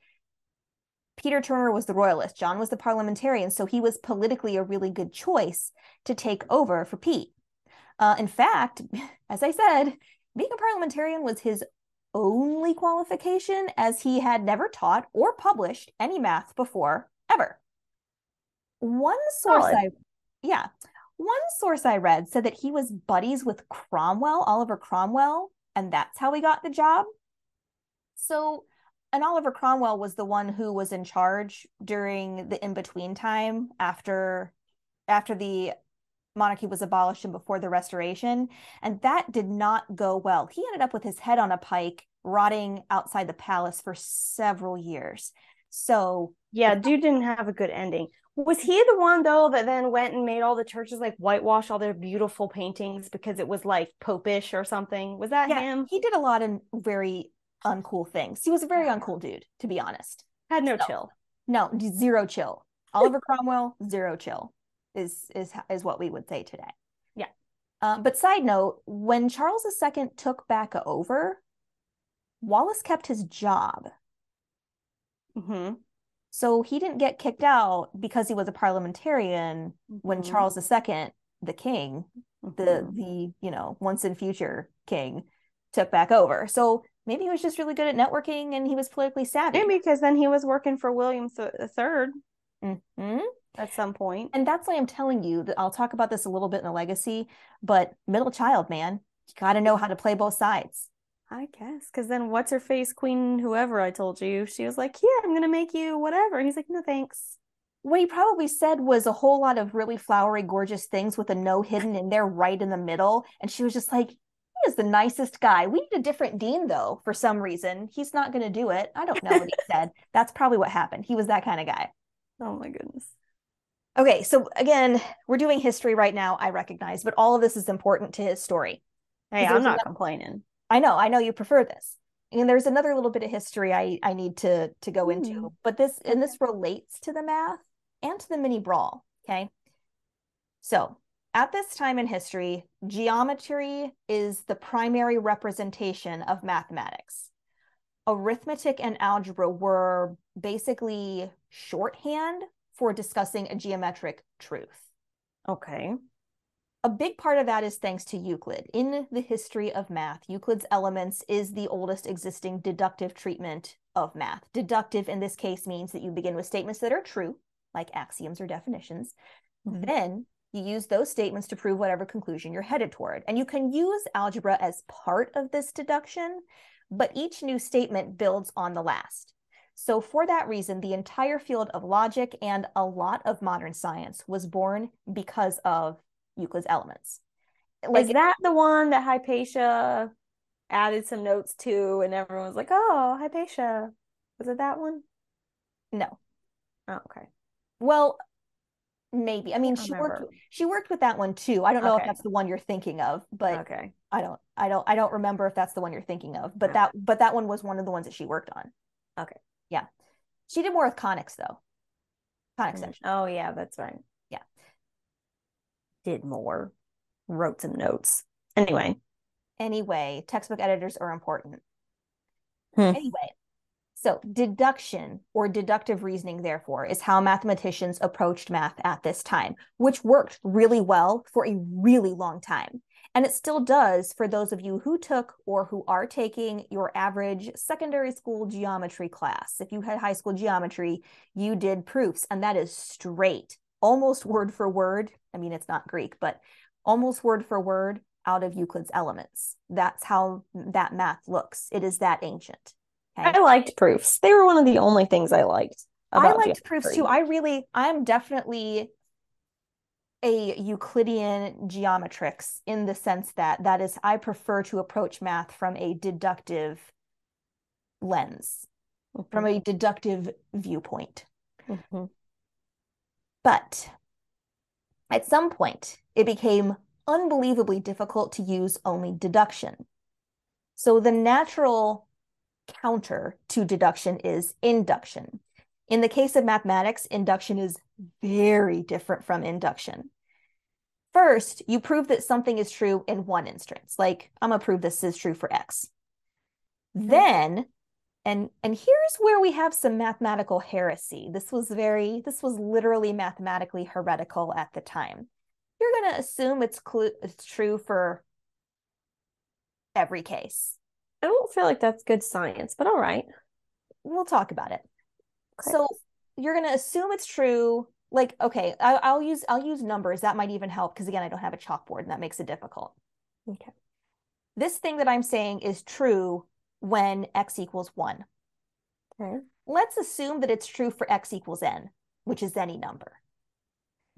Peter Turner was the royalist, John was the parliamentarian, so he was politically a really good choice to take over for Pete. Uh, in fact, as I said, being a parliamentarian was his only qualification, as he had never taught or published any math before, ever. One source Solid. I, yeah, one source I read said that he was buddies with Cromwell, Oliver Cromwell, and that's how he got the job. So, and Oliver Cromwell was the one who was in charge during the in between time after after the monarchy was abolished and before the restoration and that did not go well he ended up with his head on a pike rotting outside the palace for several years so Yeah, dude didn't have a good ending. Was he the one though that then went and made all the churches like whitewash all their beautiful paintings because it was like popish or something? Was that yeah him? he did a lot of very uncool things he was a very uncool dude to be honest Had no So- chill. no zero chill oliver cromwell zero chill is is is what we would say today Yeah. Uh, but side note, when Charles II took back over, Wallis kept his job. hmm So he didn't get kicked out because he was a parliamentarian when Mhm. Charles II, the king, the Mhm. the you know once in future king, took back over. So maybe he was just really good at networking and he was politically savvy. Maybe because then he was working for William III the Third Mhm. at some point. And that's why I'm telling you that I'll talk about this a little bit in the legacy, but middle child, man, you got to know how to play both sides. I guess because then what's her face Queen whoever I told you she was like "Yeah, I'm gonna make you whatever and he's like no thanks What he probably said was a whole lot of really flowery, gorgeous things with a no hidden in there right in the middle. And she was just like, he is the nicest guy. We need a different dean, though, for some reason. He's not going to do it. I don't know what he said. That's probably what happened. He was that kind of guy. oh my goodness Okay, so again, we're doing history right now, I recognize, but all of this is important to his story. hey I'm not ano- complaining I know, I know you prefer this. And there's another little bit of history I, I need to to go into, Mm. but this and this relates to the math and to the mini brawl. Okay. So, at this time in history, geometry is the primary representation of mathematics. Arithmetic and algebra were basically shorthand for discussing a geometric truth. Okay. A big part of that is thanks to Euclid. In the history of math, Euclid's Elements is the oldest existing deductive treatment of math. Deductive in this case means that you begin with statements that are true, like axioms or definitions. Mm-hmm. Then you use those statements to prove whatever conclusion you're headed toward. And you can use algebra as part of this deduction, but each new statement builds on the last. So, for that reason, the entire field of logic and a lot of modern science was born because of Euclid's Elements. Like, Is that the one that Hypatia added some notes to, and everyone was like, "Oh, Hypatia"? Was it that one? No. Oh, okay. Well, maybe. I mean, I she worked. She worked with that one too. I don't know okay. if that's the one you're thinking of, but okay. I don't. I don't. I don't remember if that's the one you're thinking of. But that. But that one was one of the ones that she worked on. Okay. Yeah. She did more with conics though. Conic mm. section. Oh yeah, that's right. Yeah. Did more. Wrote some notes. Anyway. Anyway, textbook editors are important. Hmm. Anyway, so deduction or deductive reasoning, therefore, is how mathematicians approached math at this time, which worked really well for a really long time. And it still does for those of you who took or who are taking your average secondary school geometry class. If you had high school geometry, you did proofs, and that is straight, almost word for word. I mean, it's not Greek, but almost word for word out of Euclid's elements. That's how that math looks. It is that ancient. I liked proofs. They were one of the only things I liked. I liked geometry. proofs too. I really, I'm definitely a Euclidean geometrix in the sense that that is, I prefer to approach math from a deductive lens, mm-hmm. from a deductive viewpoint. Mm-hmm. But at some point, it became unbelievably difficult to use only deduction. So the natural counter to deduction is induction. In the case of mathematics, induction is very different from induction. First, you prove that something is true in one instance, like I'm gonna prove this is true for X. Mm-hmm. Then, and and here's where we have some mathematical heresy. This was very, this was literally mathematically heretical at the time. You're gonna assume it's, cl- it's true for every case. I don't feel like that's good science, but all right. We'll talk about it. Okay. So you're going to assume it's true. Like, okay, I, will use I'll use numbers. That might even help because again, I don't have a chalkboard, and that makes it difficult. Okay. This thing that I'm saying is true when x equals one. Okay. Let's assume that it's true for x equals n, which is any number.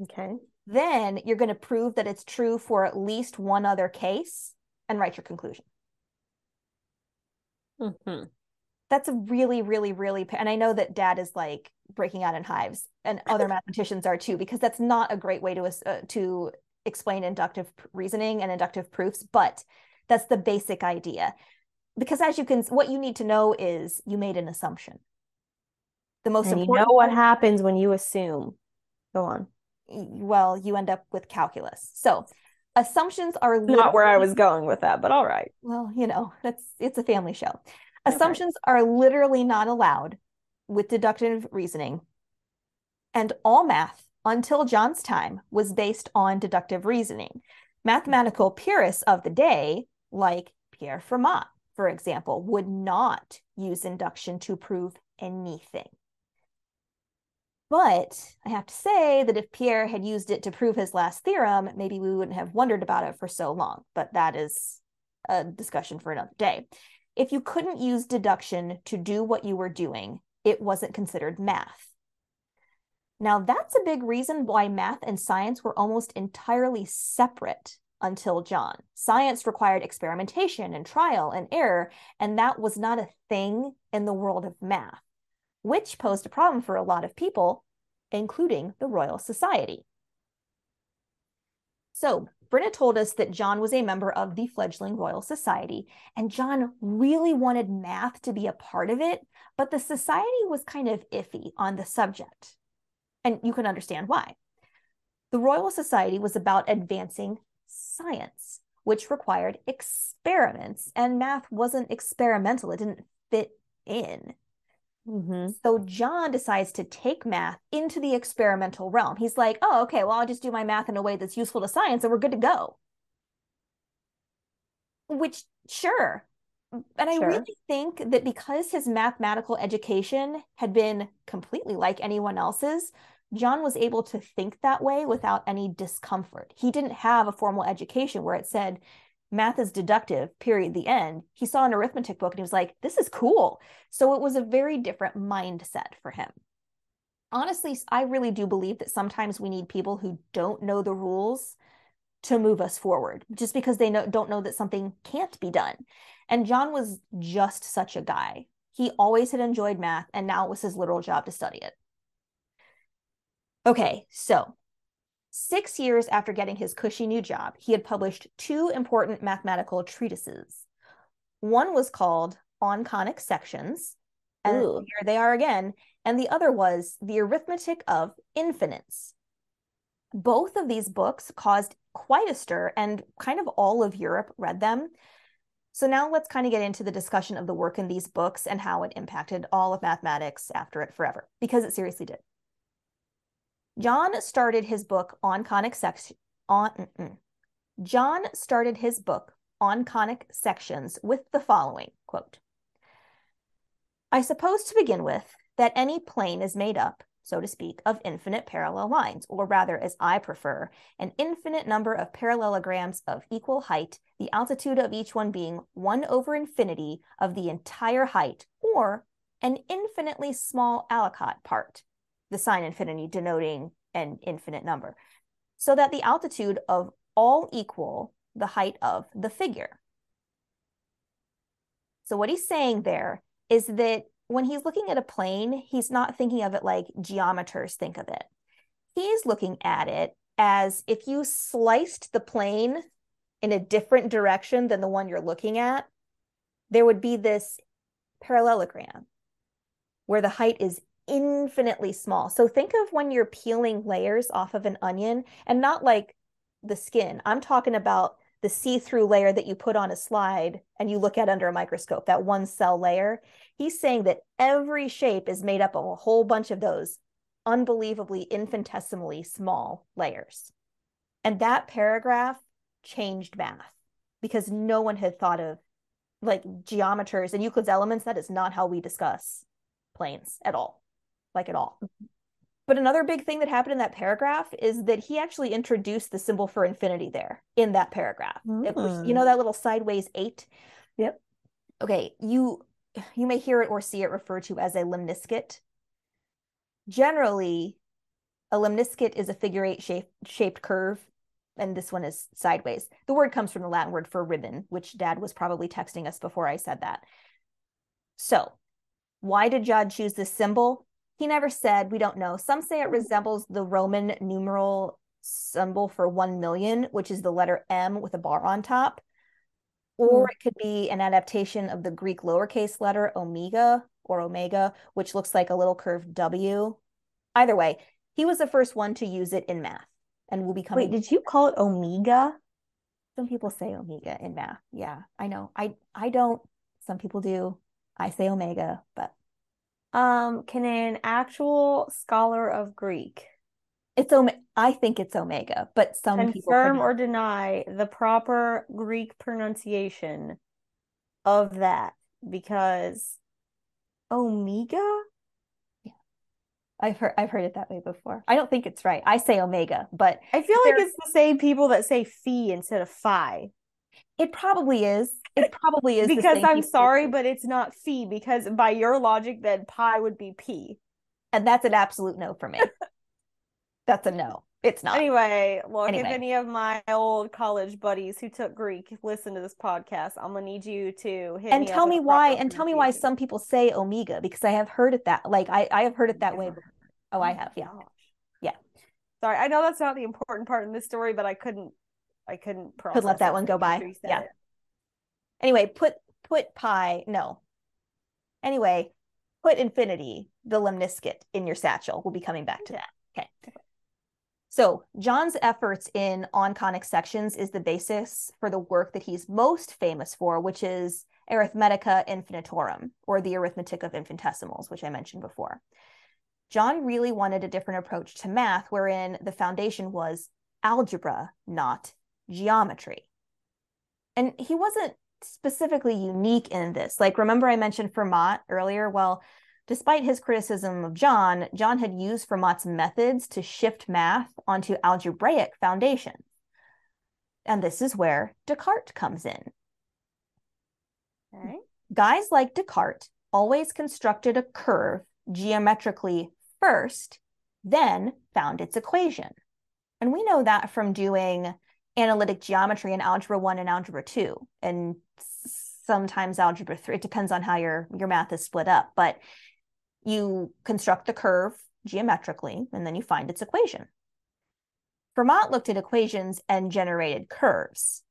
Okay. Then you're going to prove that it's true for at least one other case and write your conclusion. Mm-hmm. That's a really, really, really, and I know that dad is like breaking out in hives and other mathematicians are too, because that's not a great way to, uh, to explain inductive reasoning and inductive proofs, but that's the basic idea. Because as you can, what you need to know is you made an assumption. The most and important. You know what happens when you assume. Go on. Well, you end up with calculus. So assumptions are not where I was going with that, but all right. Well, you know, that's it's a family show. Assumptions are literally not allowed with deductive reasoning. And all math until John's time was based on deductive reasoning. Mathematical purists of the day, like Pierre Fermat, for example, would not use induction to prove anything. But I have to say that if Pierre had used it to prove his last theorem, maybe we wouldn't have wondered about it for so long. But that is a discussion for another day. If you couldn't use deduction to do what you were doing, it wasn't considered math. Now, that's a big reason why math and science were almost entirely separate until John. Science required experimentation and trial and error, and that was not a thing in the world of math which posed a problem for a lot of people, including the Royal Society. So, Brynna told us that John was a member of the fledgling Royal Society, and John really wanted math to be a part of it, but the society was kind of iffy on the subject. And you can understand why. The Royal Society was about advancing science, which required experiments, and math wasn't experimental, it didn't fit in. Mm-hmm. So John decides to take math into the experimental realm. He's like, oh, okay, well, I'll just do my math in a way that's useful to science and we're good to go. Which, sure. And I really think that because his mathematical education had been completely like anyone else's, John was able to think that way without any discomfort. He didn't have a formal education where it said, math is deductive, period, the end. He saw an arithmetic book and he was like, this is cool. So it was a very different mindset for him. Honestly, I really do believe that sometimes we need people who don't know the rules to move us forward just because they know, don't know that something can't be done. And John was just such a guy. He always had enjoyed math, and now it was his literal job to study it. Okay, so Six years after getting his cushy new job, he had published two important mathematical treatises. One was called On Conic Sections, and Ooh. here they are again, and the other was The Arithmetic of Infinites. Both of these books caused quite a stir, and kind of all of Europe read them. So now let's kind of get into the discussion of the work in these books and how it impacted all of mathematics after it forever, because it seriously did. John started his book on conic section on mm-mm. John started his book on conic sections with the following quote I suppose to begin with that any plane is made up, so to speak, of infinite parallel lines, or rather, as I prefer, an infinite number of parallelograms of equal height, the altitude of each one being 1 over infinity of the entire height, or an infinitely small aliquot part, the sign infinity denoting an infinite number, so that the altitude of all equal the height of the figure. So, what he's saying there is that when he's looking at a plane, he's not thinking of it like geometers think of it. He's looking at it as if you sliced the plane in a different direction than the one you're looking at, there would be this parallelogram where the height is infinitely small. So think of when you're peeling layers off of an onion and not like the skin. I'm talking about the see-through layer that you put on a slide and you look at under a microscope, that one cell layer. He's saying that every shape is made up of a whole bunch of those unbelievably infinitesimally small layers. And that paragraph changed math because no one had thought of like geometers and Euclid's elements. That is not how we discuss planes at all, like at all. But another big thing that happened in that paragraph is that he actually introduced the symbol for infinity there in that paragraph. It was, you know, mm. that little sideways eight. Yep. Okay, you you may hear it or see it referred to as a lemniscate. Generally, a lemniscate is a figure eight shape, shaped curve, and this one is sideways. The word comes from the Latin word for ribbon, which Dad was probably texting us before I said that. So, why did John choose this symbol? He never said, we don't know. Some say it resembles the Roman numeral symbol for 1 million, which is the letter M with a bar on top. Or Hmm. it could be an adaptation of the Greek lowercase letter omega or omega, which looks like a little curved W. Either way, he was the first one to use it in math and will be coming. Wait, did you call it omega? Some people say omega in math. Yeah, I know. I I don't. Some people do. I say omega, but Um, can an actual scholar of Greek it's om. I think it's omega, but some people confirm or deny the proper Greek pronunciation of that? Because omega? I've heard I've heard it that way before. I don't think it's right. I say omega, but I feel like it's the same people that say phi instead of phi. It probably is. It probably is Because I'm sorry, but it's not phi. Because by your logic, then pi would be p. and that's an absolute no for me. that's a no. It's not. Anyway, look, Anyway. if any of my old college buddies who took Greek listen to this podcast, I'm gonna need you to hit and me tell me why and tell me why some people say omega because I have heard it that like I I have heard it that way. Before. Oh, I oh have. Yeah. Yeah. Sorry, I know that's not the important part in this story, but I couldn't I couldn't process Couldn't let that one go by. Yeah. it. Anyway, put put pi no. Anyway, put infinity, the lemniscate in your satchel. We'll be coming back to that. Okay. So John's efforts in on conic sections is the basis for the work that he's most famous for, which is Arithmetica Infinitorum, or the arithmetic of infinitesimals, which I mentioned before. John really wanted a different approach to math, wherein the foundation was algebra, not geometry. And he wasn't specifically unique in this. Like, remember I mentioned Fermat earlier? Well, despite his criticism of John, John had used Fermat's methods to shift math onto algebraic foundations. And this is where Descartes comes in. Okay. Guys like Descartes always constructed a curve geometrically first, then found its equation. And we know that from doing analytic geometry in algebra 1 and algebra 2 and sometimes algebra 3 it depends on how your your math is split up but you construct the curve geometrically and then you find its equation. Fermat looked at equations and generated curves.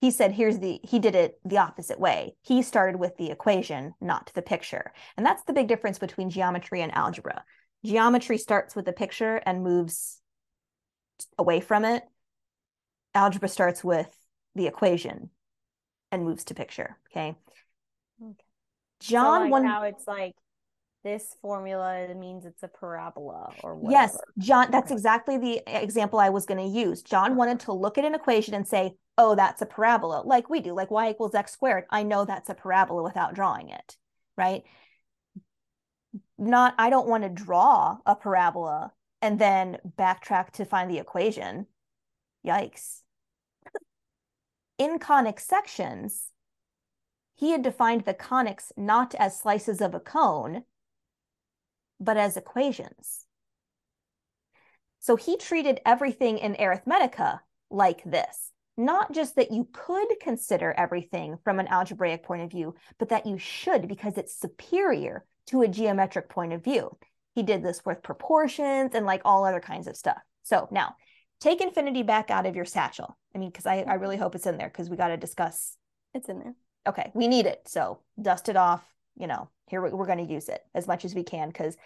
He said here's the he did it the opposite way. He started with the equation not the picture. And that's the big difference between geometry and algebra. Geometry starts with the picture and moves away from it algebra starts with the equation and moves to picture okay, okay. john so like one how it's like this formula means it's a parabola or whatever. Yes, John, that's exactly the example I was going to use. John wanted to look at an equation and say, oh, that's a parabola, like we do, like y equals x squared. I know that's a parabola without drawing it, right? Not, I don't want to draw a parabola and then backtrack to find the equation. Yikes. In conic sections, he had defined the conics not as slices of a cone, but as equations. So he treated everything in Arithmetica like this. Not just that you could consider everything from an algebraic point of view, but that you should because it's superior to a geometric point of view. He did this with proportions and like all other kinds of stuff. So now take infinity back out of your satchel. I mean, because I, I really mm-hmm. hope it's in there because we got to discuss. It's in there. Okay, we need it. So dust it off, you know, here we, we're going to use it as much as we can because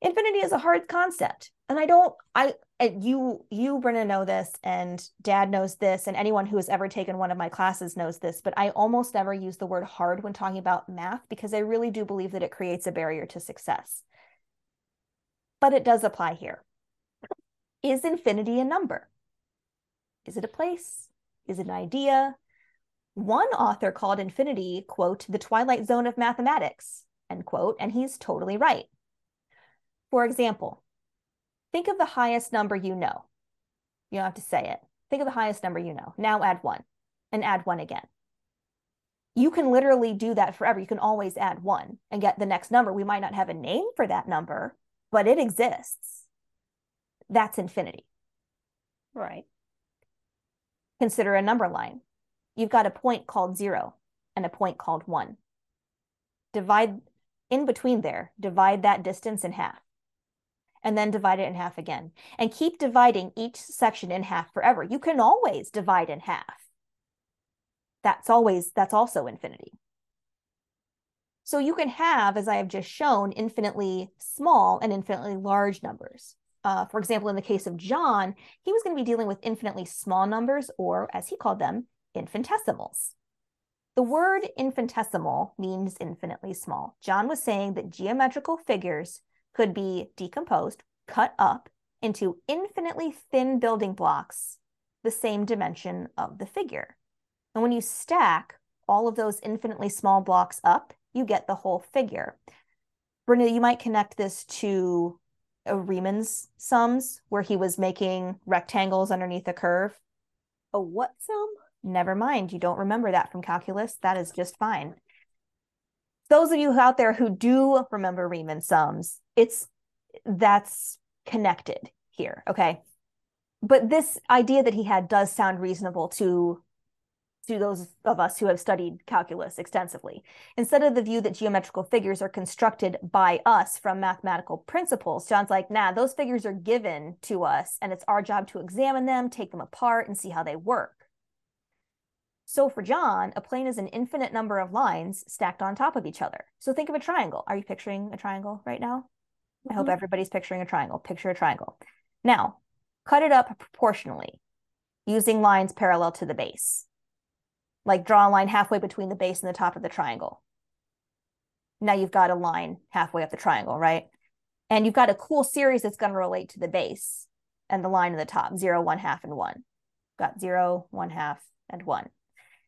infinity is a hard concept and i don't i you you brynna know this and dad knows this and anyone who has ever taken one of my classes knows this but i almost never use the word hard when talking about math because i really do believe that it creates a barrier to success but it does apply here is infinity a number is it a place is it an idea one author called infinity, quote, the twilight zone of mathematics, end quote, and he's totally right. For example, think of the highest number you know. You don't have to say it. Think of the highest number you know. Now add one and add one again. You can literally do that forever. You can always add one and get the next number. We might not have a name for that number, but it exists. That's infinity. Right. Consider a number line you've got a point called zero and a point called one. Divide in between there, divide that distance in half and then divide it in half again and keep dividing each section in half forever. You can always divide in half. That's always, that's also infinity. So you can have, as I have just shown, infinitely small and infinitely large numbers. Uh, for example, in the case of John, he was going to be dealing with infinitely small numbers, or as he called them, infinitesimals. The word infinitesimal means infinitely small. John was saying that geometrical figures could be decomposed, cut up into infinitely thin building blocks, the same dimension of the figure. And when you stack all of those infinitely small blocks up, you get the whole figure. Brynna, you might connect this to Riemann's sums, where he was making rectangles underneath a curve. A what sum? Never mind, you don't remember that from calculus. That is just fine. Those of you out there who do remember Riemann sums, it's that's connected here, okay? But this idea that he had does sound reasonable to to those of us who have studied calculus extensively. Instead of the view that geometrical figures are constructed by us from mathematical principles, John's like, nah, those figures are given to us, and it's our job to examine them, take them apart, and see how they work. So for John, a plane is an infinite number of lines stacked on top of each other. So think of a triangle. Are you picturing a triangle right now? Mm-hmm. I hope mm-hmm. everybody's picturing a triangle. Picture a triangle. Now, cut it up proportionally using lines parallel to the base. Like draw a line halfway between the base and the top of the triangle. Now you've got a line halfway up the triangle, right? And you've got a cool series that's going to relate to the base and the line in the top, zero, one half, and one. Got zero, one half, and one.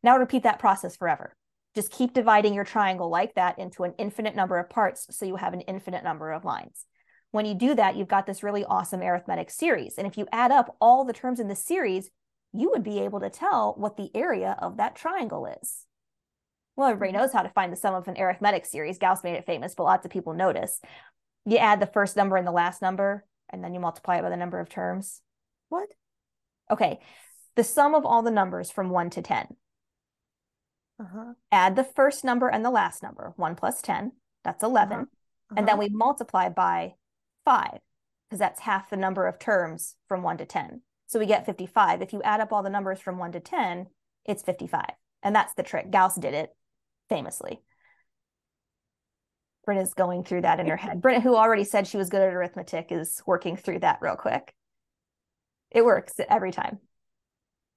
Now repeat that process forever. Just keep dividing your triangle like that into an infinite number of parts so you have an infinite number of lines. When you do that, you've got this really awesome arithmetic series. And if you add up all the terms in the series, you would be able to tell what the area of that triangle is. Well, everybody knows how to find the sum of an arithmetic series. Gauss made it famous, but lots of people notice. You add the first number and the last number, and then you multiply it by the number of terms. What? Okay. The sum of all the numbers from 1 to 10. Uh-huh. Add the first number and the last number. 1 plus 10, that's 11. Uh-huh. And then Uh-huh. we multiply by 5, because that's half the number of terms from 1 to 10. So we get 55. If you add up all the numbers from 1 to 10, it's 55. And that's the trick. Gauss did it famously. Brynna's going through that in her head. Brenna, who already said she was good at arithmetic, is working through that real quick. It works every time.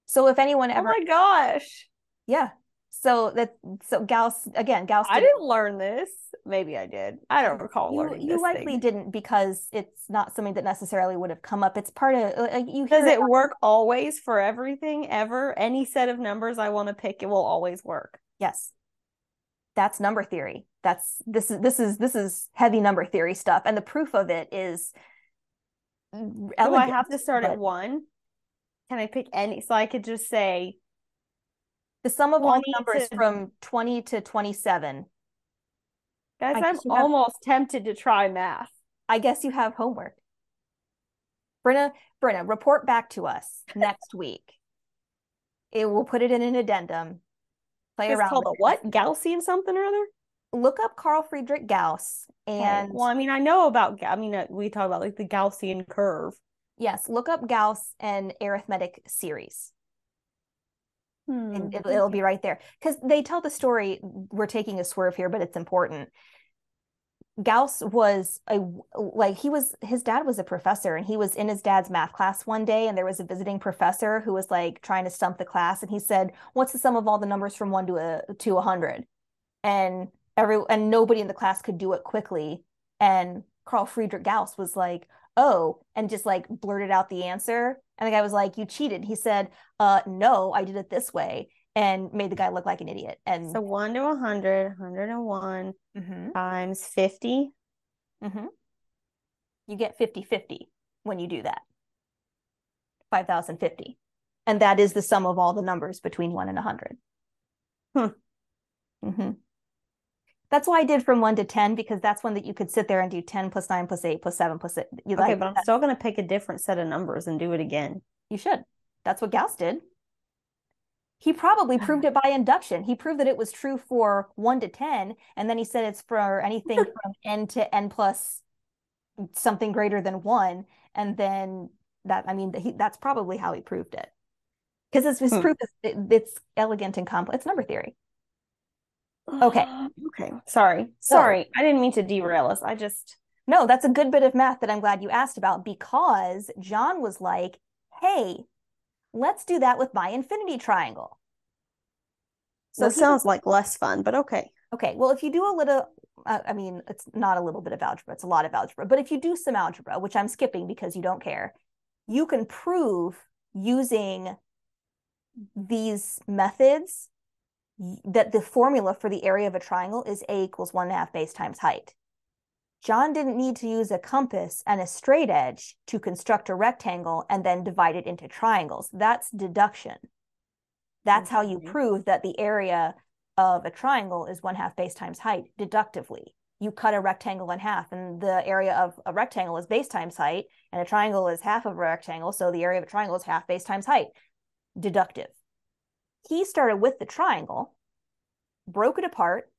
So if anyone oh ever Oh my gosh. yeah. So that so Gauss again, Gauss. I did it. didn't learn this. Maybe I did. I don't recall You, learning you likely thing. didn't because it's not something that necessarily would have come up. It's part of uh, you. Does it work always for everything ever? Any set of numbers I want to pick, it will always work. Yes. That's number theory. That's this is this is this is heavy number theory stuff, and the proof of it is. Do I have to start but at one? Can I pick any? So I could just say The sum of all 20 numbers to- from twenty to twenty-seven. Guys, I I'm you have- almost tempted to try math. I guess you have homework. Brynna, Brynna, report back to us next week. It will put it in an addendum. Play It's around. called a what? Gaussian something or other? Look up Carl Friedrich Gauss and well, I mean, I know about. I mean, uh, we talk about like the Gaussian curve. yes, look up Gauss and arithmetic series. Hmm. and it'll, it'll be right there. Because they tell the story we're taking a swerve here but it's important. Gauss was a like he was his dad was a professor and he was in his dad's math class one day and there was a visiting professor who was like trying to stump the class and he said what's the sum of all the numbers from 1 to a to a 100 and every and nobody in the class could do it quickly and carl friedrich gauss was like oh and just like blurted out the answer and the guy was like you cheated. He said uh no i did it this way and made the guy look like an idiot. And So one to a hundred, hundred and one Mhm, times fifty. mhm. you get 50 50 when you do that. 5050 and that is the sum of all the numbers between 1 and 100 Hmm. hmm that's why i did from 1 to 10 because that's one that you could sit there and do 10 plus 9 plus 8 plus 7 plus 8 you Okay, like but I'm still gonna pick a different set of numbers and do it again. You should. That's what Gauss did. He probably proved it by induction. He proved that it was true for one to 10, and then he said it's for anything from n to n plus something greater than one. And then that, I mean, he, that's probably how he proved it. Because his, his Hmm. proof is it, it's elegant and complex. It's number theory. Okay. Okay. Sorry. So- Sorry. I didn't mean to derail us. I just No, that's a good bit of math that I'm glad you asked about because John was like, hey, let's do that with my infinity triangle. so it he- sounds like less fun, but okay. Okay, well, if you do a little, uh, I mean, it's not a little bit of algebra, it's a lot of algebra, but if you do some algebra, which I'm skipping because you don't care, you can prove using these methods that the formula for the area of a triangle is a equals one and a half base times height. John didn't need to use a compass and a straight edge to construct a rectangle and then divide it into triangles. That's deduction. That's how you mm-hmm. prove that the area of a triangle is one half base times height deductively. You cut a rectangle in half, and the area of a rectangle is base times height, and a triangle is half of a rectangle. So the area of a triangle is half base times height. Deductive. He started with the triangle, broke it apart,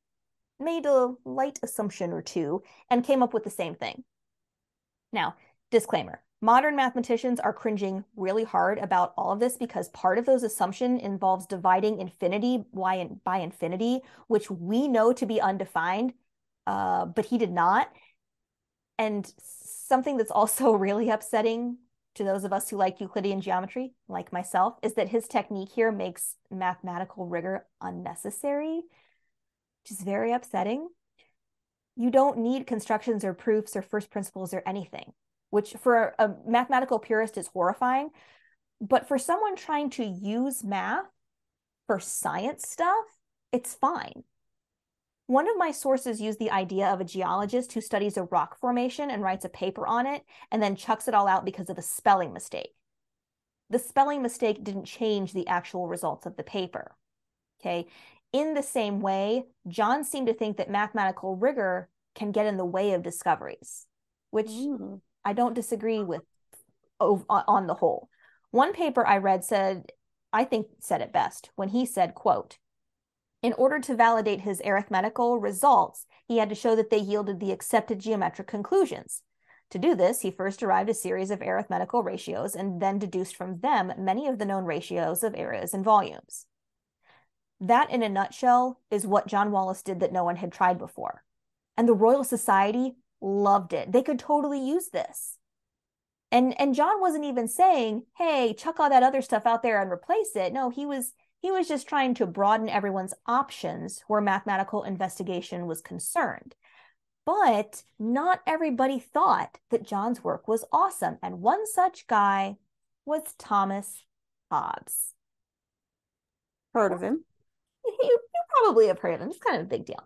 made a light assumption or two, and came up with the same thing. Now, disclaimer modern mathematicians are cringing really hard about all of this because part of those assumption involves dividing infinity by, infinity, which we know to be undefined, uh, but he did not. And something that's also really upsetting to those of us who like Euclidean geometry, like myself, is that his technique here makes mathematical rigor unnecessary, which is very upsetting. You don't need constructions or proofs or first principles or anything, which for a mathematical purist is horrifying. But for someone trying to use math for science stuff, it's fine. One of my sources used the idea of a geologist who studies a rock formation and writes a paper on it and then chucks it all out because of a spelling mistake. The spelling mistake didn't change the actual results of the paper. Okay. In the same way, John seemed to think that mathematical rigor can get in the way of discoveries, which mm. I don't disagree with on the whole. One paper I read said, I think said it best when he said, quote, in order to validate his arithmetical results, he had to show that they yielded the accepted geometric conclusions. To do this, he first derived a series of arithmetical ratios and then deduced from them many of the known ratios of areas and volumes. That, in a nutshell, is what John Wallis did that no one had tried before. And the Royal Society loved it. They could totally use this. And, and John wasn't even saying, hey, chuck all that other stuff out there and replace it. No, he was he was just trying to broaden everyone's options where mathematical investigation was concerned. But not everybody thought that John's work was awesome. And one such guy was Thomas Hobbes. Heard of him? You, you probably have heard of him. It's kind of a big deal.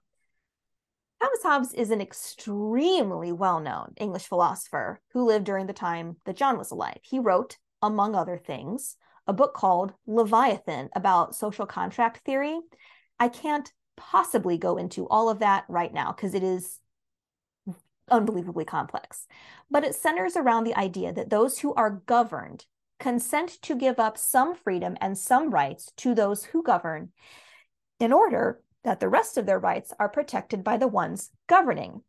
Thomas Hobbes is an extremely well known English philosopher who lived during the time that John was alive. He wrote, among other things, a book called Leviathan about social contract theory. I can't possibly go into all of that right now because it is unbelievably complex. But it centers around the idea that those who are governed consent to give up some freedom and some rights to those who govern in order that the rest of their rights are protected by the ones governing.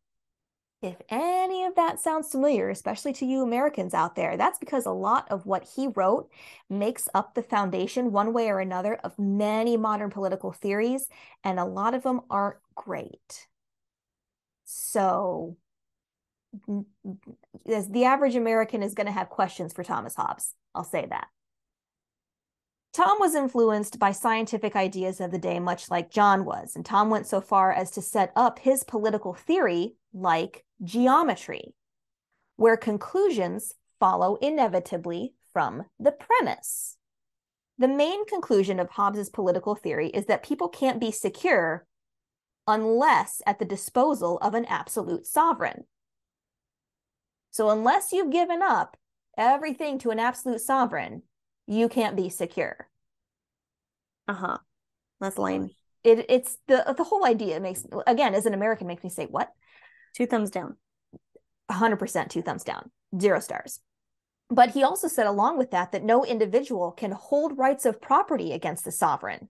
If any of that sounds familiar, especially to you Americans out there, that's because a lot of what he wrote makes up the foundation, one way or another, of many modern political theories, and a lot of them aren't great. So, the average American is going to have questions for Thomas Hobbes. I'll say that. Tom was influenced by scientific ideas of the day, much like John was, and Tom went so far as to set up his political theory like geometry, where conclusions follow inevitably from the premise. The main conclusion of Hobbes's political theory is that people can't be secure unless at the disposal of an absolute sovereign. So, unless you've given up everything to an absolute sovereign, you can't be secure. Uh huh. That's lame. It, it's the the whole idea makes again as an American makes me say what Two thumbs down. 100% two thumbs down, zero stars. But he also said, along with that, that no individual can hold rights of property against the sovereign.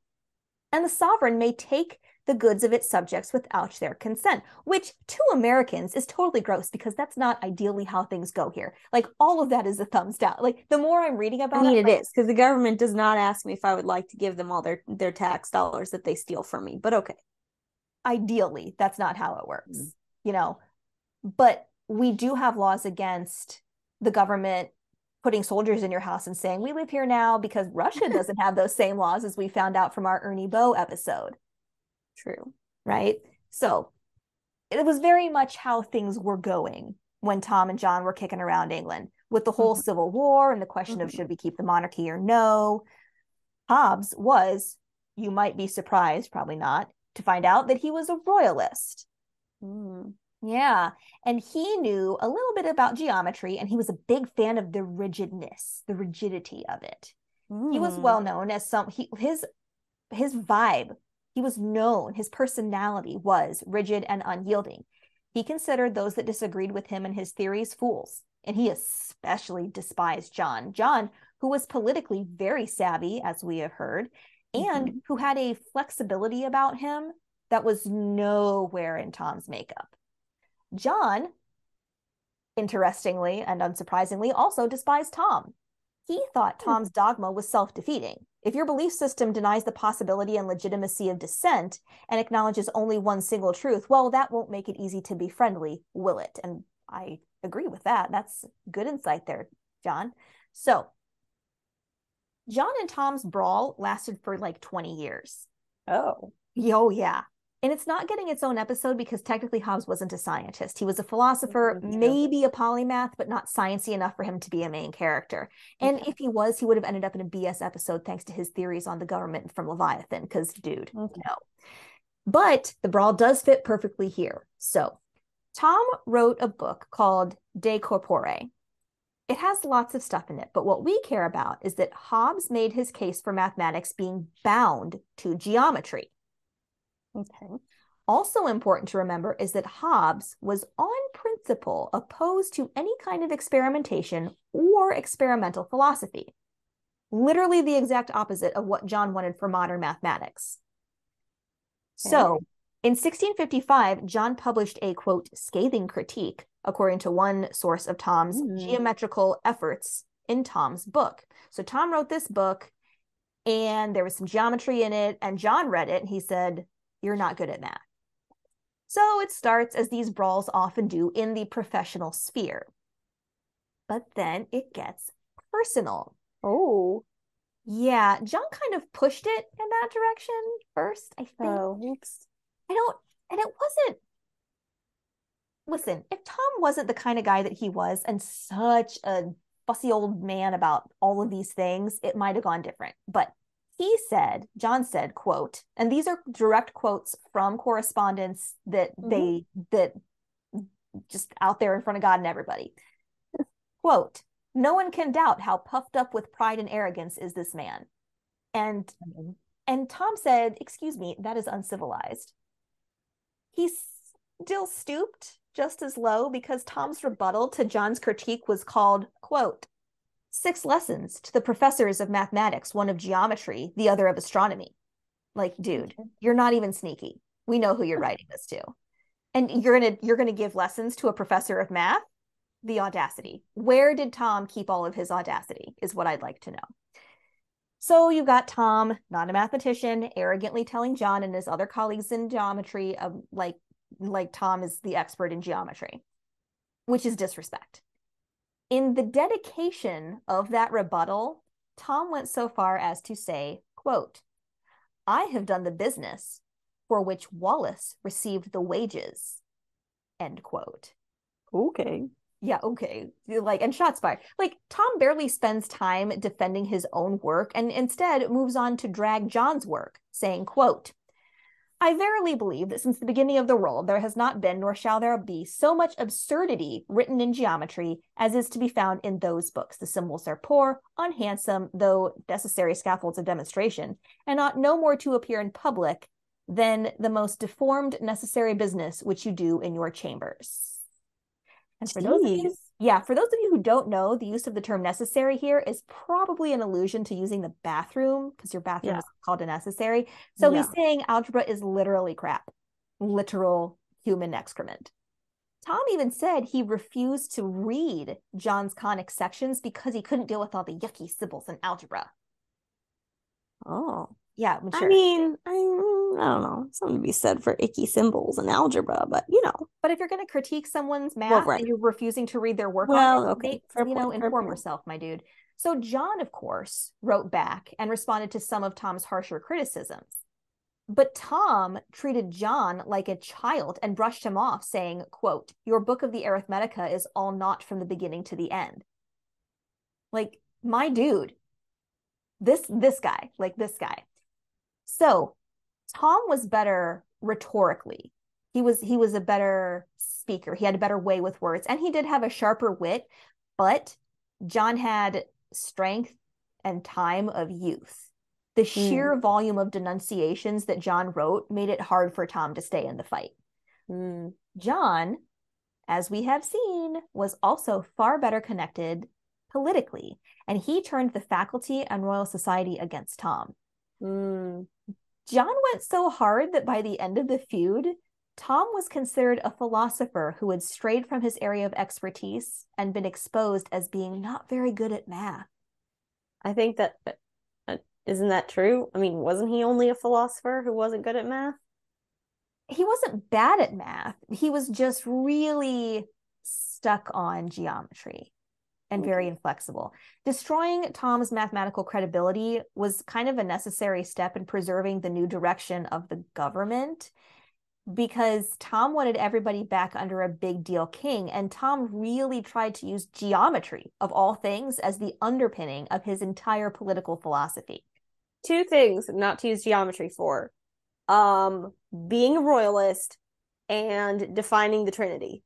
And the sovereign may take the goods of its subjects without their consent, which to Americans is totally gross because that's not ideally how things go here. Like all of that is a thumbs down. Like the more I'm reading about I mean, it, it is because the government does not ask me if I would like to give them all their their tax dollars that they steal from me. But okay, ideally, that's not how it works. Mm-hmm you know, but we do have laws against the government putting soldiers in your house and saying, we live here now because Russia doesn't have those same laws as we found out from our Ernie Boe episode. True. Right. So it was very much how things were going when Tom and John were kicking around England with the whole mm-hmm. Civil War and the question mm-hmm. of should we keep the monarchy or no. Hobbes was, you might be surprised, probably not, to find out that he was a royalist. Mm. Yeah. And he knew a little bit about geometry and he was a big fan of the rigidness, the rigidity of it. Mm. He was mm. well known as some he his his vibe, he was known, his personality was rigid and unyielding. He considered those that disagreed with him and his theories fools, and he especially despised John. John, who was politically very savvy, as we have heard, and mm-hmm. who had a flexibility about him that was nowhere in Tom's makeup. John, interestingly and unsurprisingly, also despised Tom. He thought hmm. Tom's dogma was self defeating. If your belief system denies the possibility and legitimacy of dissent and acknowledges only one single truth, well, that won't make it easy to be friendly, will it? And I agree with that. That's good insight there, John. So, John and Tom's brawl lasted for like 20 years. Oh. Oh, yeah. And it's not getting its own episode because technically Hobbes wasn't a scientist. He was a philosopher, Mhm. maybe a polymath, but not sciencey enough for him to be a main character. And Okay. if he was, he would have ended up in a BS episode thanks to his theories on the government from Leviathan, because dude, Okay. no. But the brawl does fit perfectly here. So Tom wrote a book called De Corpore. It has lots of stuff in it, but what we care about is that Hobbes made his case for mathematics being bound to geometry. Okay. Also important to remember is that Hobbes was on principle opposed to any kind of experimentation or experimental philosophy. Literally the exact opposite of what John wanted for modern mathematics. So, in 1655, John published a quote, scathing critique, according to one source of Tom's Mm. geometrical efforts in Tom's book. So, Tom wrote this book, and there was some geometry in it, and John read it, and he said, You're not good at math. So, it starts as these brawls often do in the professional sphere. But then it gets personal. Oh. Yeah, John kind of pushed it in that direction first, I think. Oh. Oops. I don't, and it wasn't. Listen, if Tom wasn't the kind of guy that he was and such a fussy old man about all of these things, it might have gone different. But he said, John said, quote, and these are direct quotes from correspondence that Mhm. they, that just out there in front of God and everybody. quote, no one can doubt how puffed up with pride and arrogance is this man. And and Tom said, Excuse me, that is uncivilized. He still stooped just as low because Tom's rebuttal to John's critique was called, quote, Six lessons to the professors of mathematics, one of geometry, the other of astronomy. Like, dude, mm-hmm. you're not even sneaky. We know who you're writing this to. And you're gonna you're gonna give lessons to a professor of math? The audacity. Where did Tom keep all of his audacity? Is what I'd like to know. So you've got Tom, not a mathematician, arrogantly telling John and his other colleagues in geometry, of like like Tom is the expert in geometry, which is disrespect. In the dedication of that rebuttal, Tom went so far as to say, quote, I have done the business for which Wallis received the wages, end quote Okay. yeah, okay. Like, and shots fired. Like, Tom barely spends time defending his own work and instead moves on to drag John's work, saying, quote, I verily believe that since the beginning of the world there has not been nor shall there be so much absurdity written in geometry as is to be found in those books. The symbols are poor, unhandsome, though necessary scaffolds of demonstration, and ought no more to appear in public than the most deformed necessary business which you do in your chambers. And for those of you, Jeez. Yeah, for those of you who don't know, the use of the term necessary here is probably an allusion to using the bathroom because your bathroom Yeah. is called a necessary. So he's Yeah. saying algebra is literally crap, literal human excrement. Tom even said he refused to read John's conic sections because he couldn't deal with all the yucky symbols in algebra. Oh. Yeah, I mean, I, mm, I don't know. Something to be said for icky symbols and algebra, but you know. but if you're going to critique someone's math right. and you're refusing to read their work Well, on it, okay, make- you know, inform yourself, my dude. So John, of course, wrote back and responded to some of Tom's harsher criticisms. But Tom treated John like a child and brushed him off, saying, quote, Your book of the arithmetica is all not from the beginning to the end. Like, my dude. This this guy, like this guy. So Tom was better rhetorically. He was he was a better speaker. He had a better way with words, and he did have a sharper wit. But John had strength and time of youth. The sheer volume of denunciations that John wrote made it hard for Tom to stay in the fight. Mm. John, as we have seen, was also far better connected politically, and he turned the faculty and Royal Society against Tom. Mm. John went so hard that by the end of the feud, Tom was considered a philosopher who had strayed from his area of expertise and been exposed as being not very good at math. I think that uh, isn't that true? I mean, wasn't he only a philosopher who wasn't good at math? He wasn't bad at math, he was just really stuck on geometry. And very inflexible. Destroying Tom's mathematical credibility was kind of a necessary step in preserving the new direction of the government because Tom wanted everybody back under a big deal king. And Tom really tried to use geometry, of all things, as the underpinning of his entire political philosophy. Two things not to use geometry for um, being a royalist and defining the Trinity.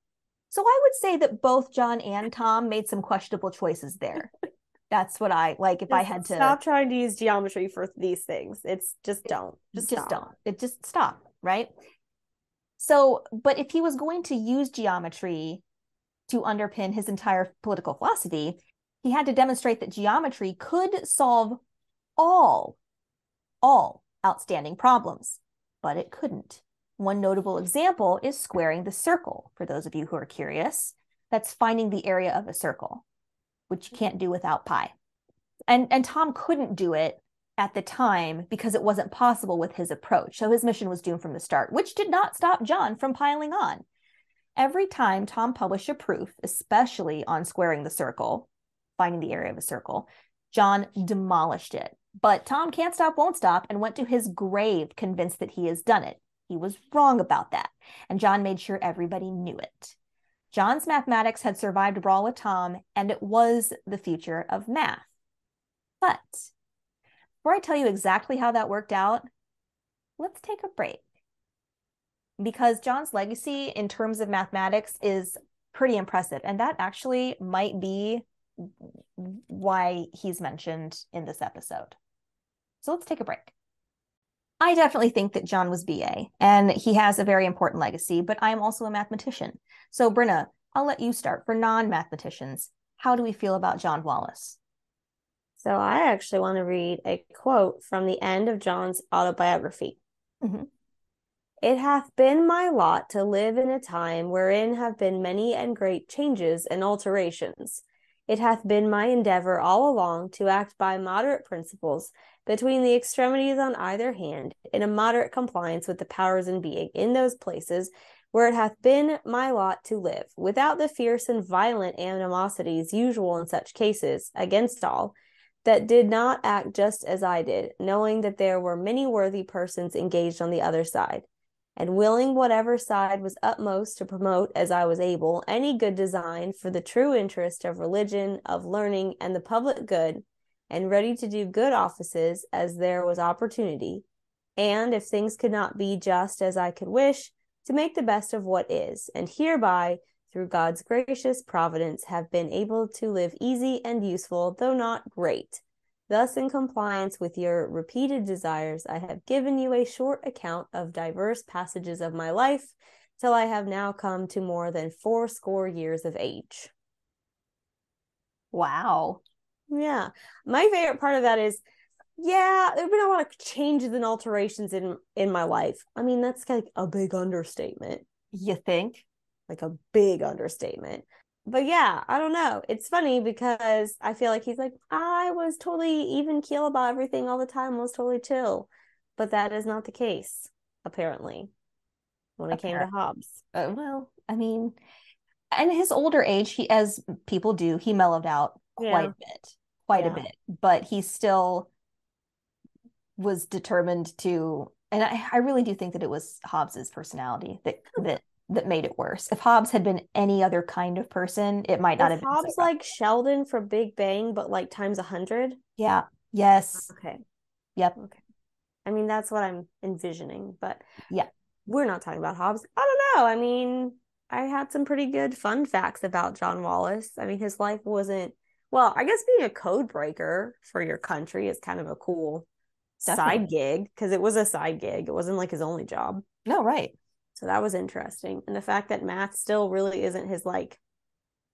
So I would say that both John and Tom made some questionable choices there. That's what I like. If just I had to stop trying to use geometry for these things, it's just don't. Just, just don't. It just stop, right? So, but if he was going to use geometry to underpin his entire political philosophy, he had to demonstrate that geometry could solve all, all outstanding problems, but it couldn't. One notable example is squaring the circle, for those of you who are curious. That's finding the area of a circle, which you mm-hmm. can't do without pi. And, and Tom couldn't do it at the time because it wasn't possible with his approach. So his mission was doomed from the start, which did not stop John from piling on. Every time Tom published a proof, especially on squaring the circle, finding the area of a circle, John demolished it. But Tom can't stop, won't stop, and went to his grave convinced that he has done it. He was wrong about that. And John made sure everybody knew it. John's mathematics had survived a brawl with Tom, and it was the future of math. But before I tell you exactly how that worked out, let's take a break. Because John's legacy in terms of mathematics is pretty impressive. And that actually might be why he's mentioned in this episode. So let's take a break. I definitely think that John was BA and he has a very important legacy, but I'm also a mathematician. So, Brynna, I'll let you start. For non mathematicians, how do we feel about John Wallis? So I actually want to read a quote from the end of John's autobiography. Mm-hmm. It hath been my lot to live in a time wherein have been many and great changes and alterations. It hath been my endeavor all along to act by moderate principles between the extremities on either hand, in a moderate compliance with the powers in being in those places where it hath been my lot to live, without the fierce and violent animosities usual in such cases, against all, that did not act just as I did, knowing that there were many worthy persons engaged on the other side, and willing whatever side was utmost to promote as I was able any good design for the true interest of religion, of learning, and the public good, and ready to do good offices as there was opportunity, and if things could not be just as I could wish, to make the best of what is, and hereby through God's gracious providence, have been able to live easy and useful, though not great. Thus, in compliance with your repeated desires, I have given you a short account of diverse passages of my life, till I have now come to more than fourscore years of age. Wow. Yeah. My favorite part of that is yeah, there have been a lot of changes and alterations in in my life. I mean, that's like a big understatement. You think? like a big understatement. But yeah, I don't know. It's funny because I feel like he's like, I was totally even keel about everything all the time, I was totally chill. But that is not the case, apparently, when it came to Hobbes. Uh, well, I mean, in his older age, he, as people do, he mellowed out quite yeah. a bit, quite yeah. a bit. But he still was determined to, and I, I really do think that it was Hobbes's personality that that that made it worse. If Hobbes had been any other kind of person, it might not have been. Hobbes so like Sheldon from Big Bang, but like times a hundred. Yeah. Yes. Okay. Yep. Okay. I mean, that's what I'm envisioning, but yeah, we're not talking about Hobbes. I don't know. I mean, I had some pretty good fun facts about John Wallis. I mean, his life wasn't well. I guess being a code breaker for your country is kind of a cool Definitely. side gig because it was a side gig. It wasn't like his only job. No, right. So that was interesting. And the fact that math still really isn't his like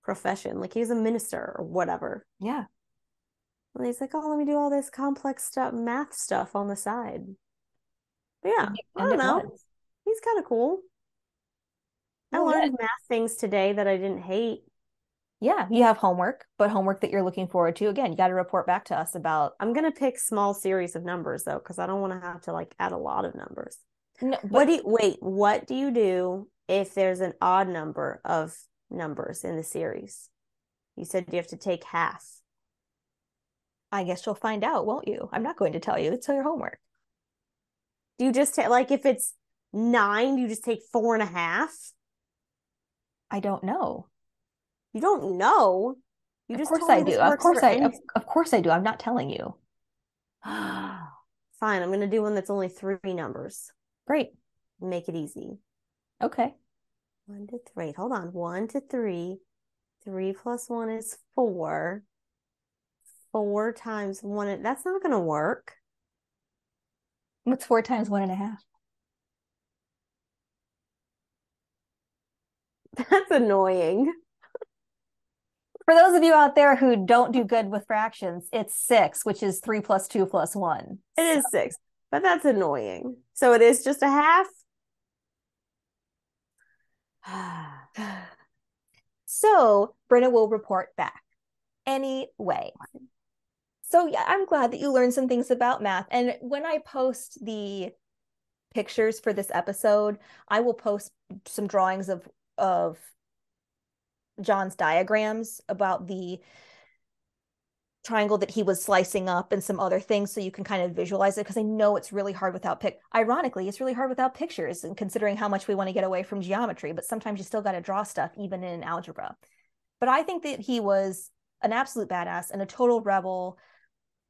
profession. Like he's a minister or whatever. Yeah. And he's like, oh, let me do all this complex stuff, math stuff on the side. But yeah, I don't know. Was. He's kind of cool. I learned math things today that I didn't hate. Yeah, you have homework, but homework that you're looking forward to. Again, you got to report back to us about. I'm gonna pick small series of numbers though, because I don't want to have to like add a lot of numbers. No, but, what do you wait? What do you do if there's an odd number of numbers in the series? You said you have to take half. I guess you'll find out, won't you? I'm not going to tell you. It's your homework. Do you just take like if it's nine, you just take four and a half? I don't know. You don't know. You of just course I do. Of course I of, of course I do. I'm not telling you. Fine, I'm gonna do one that's only three numbers. Great. Make it easy. Okay. One to three. Hold on. One to three. Three plus one is four. Four times one. That's not gonna work. What's four times one and a half? That's annoying. For those of you out there who don't do good with fractions, it's six, which is three plus two plus one. It is six, but that's annoying. So it is just a half. So Brynna will report back. Anyway. So yeah, I'm glad that you learned some things about math. And when I post the pictures for this episode, I will post some drawings of of John's diagrams about the triangle that he was slicing up and some other things so you can kind of visualize it because I know it's really hard without pic ironically it's really hard without pictures and considering how much we want to get away from geometry but sometimes you still got to draw stuff even in algebra. But I think that he was an absolute badass and a total rebel.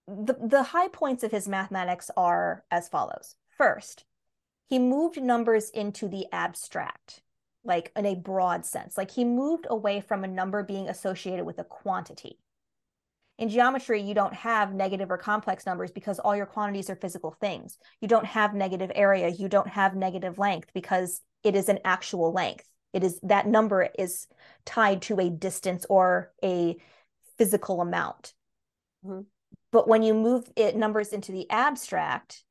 The the high points of his mathematics are as follows. First he moved numbers into the abstract like in a broad sense like he moved away from a number being associated with a quantity in geometry, you don't have negative or complex numbers because all your quantities are physical things. You don't have negative area. You don't have negative length because it is an actual length. It is that number is tied to a distance or a physical amount. Mhm. But when you move it numbers into the abstract,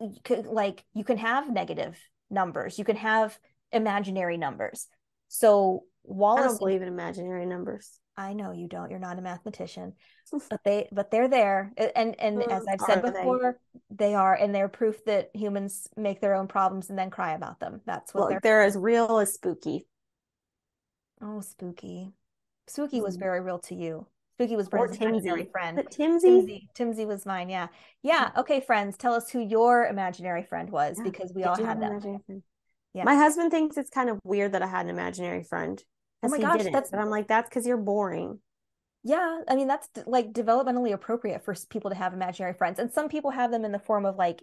you could, like you can have negative numbers. You can have imaginary numbers. So while I don't believe in imaginary numbers. I know you don't. You're not a mathematician, but they but they're there. And and Mm, as I've said are they? before, they are, and they're proof that humans make their own problems and then cry about them. That's what Well, they're. they're as real as spooky. Oh, spooky. Spooky was Mm. very real to you. Spooky was Brynna's imaginary Timsy. friend. But Timsy, Timsy. Timsy was mine. Yeah. Yeah. Okay, friends, tell us who your imaginary friend was Yeah. because we did all had have an them. imaginary friend? Yeah. My husband thinks it's kind of weird that I had an imaginary friend. Oh my gosh, that's- But I'm like, that's because you're boring. Yeah, I mean that's like developmentally appropriate for people to have imaginary friends, and some people have them in the form of like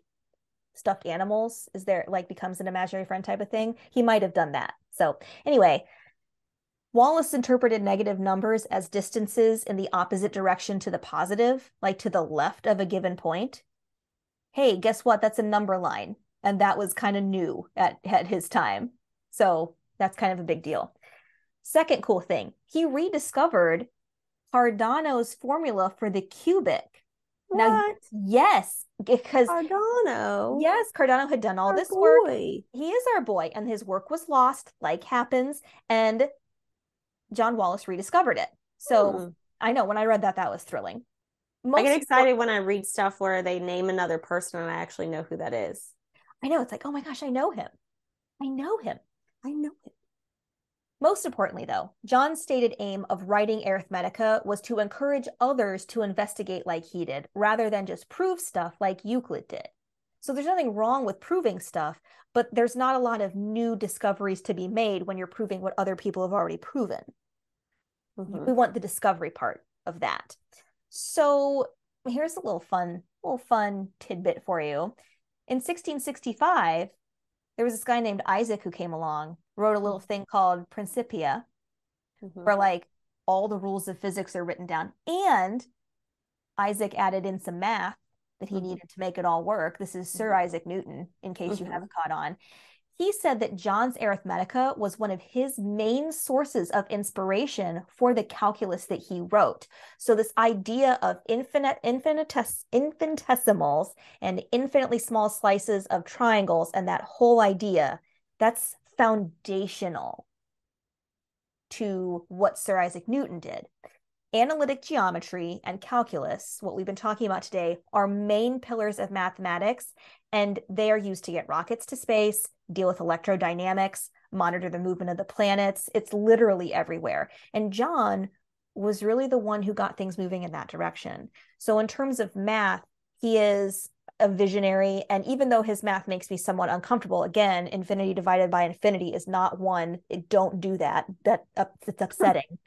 stuffed animals. Is there like becomes an imaginary friend type of thing? He might have done that. So anyway, Wallis interpreted negative numbers as distances in the opposite direction to the positive, like to the left of a given point. Hey, guess what? That's a number line, and that was kind of new at at his time. So that's kind of a big deal. Second cool thing, he rediscovered Cardano's formula for the cubic. Now, What? yes, because Cardano. yes, Cardano had done all Our this work. He is our boy, and his work was lost, like happens, and John Wallis rediscovered it. So Hmm. I know when I read that, that was thrilling. I get excited when I read stuff where they name another person and I actually know who that is. I know it's like, oh my gosh, I know him. I know him. I know it. Most importantly, though, John's stated aim of writing Arithmetica was to encourage others to investigate like he did, rather than just prove stuff like Euclid did. So there's nothing wrong with proving stuff, but there's not a lot of new discoveries to be made when you're proving what other people have already proven. Mhm. We want the discovery part of that. So here's a little fun, little fun tidbit for you. In 1665, there was this guy named Isaac who came along, wrote a little thing called Principia, Mhm. where like all the rules of physics are written down. And Isaac added in some math that he Mhm. needed to make it all work. This is Sir Mhm. Isaac Newton, in case you Mhm. haven't caught on. He said that John's Arithmetica was one of his main sources of inspiration for the calculus that he wrote. So this idea of infinite infinites, infinitesimals and infinitely small slices of triangles and that whole idea, that's foundational to what Sir Isaac Newton did. Analytic geometry and calculus, what we've been talking about today, are main pillars of mathematics, and they are used to get rockets to space, deal with electrodynamics, monitor the movement of the planets. It's literally everywhere. And John was really the one who got things moving in that direction. So, in terms of math, he is a visionary. And even though his math makes me somewhat uncomfortable, again, infinity divided by infinity is not one. It, don't do that. That uh, it's upsetting.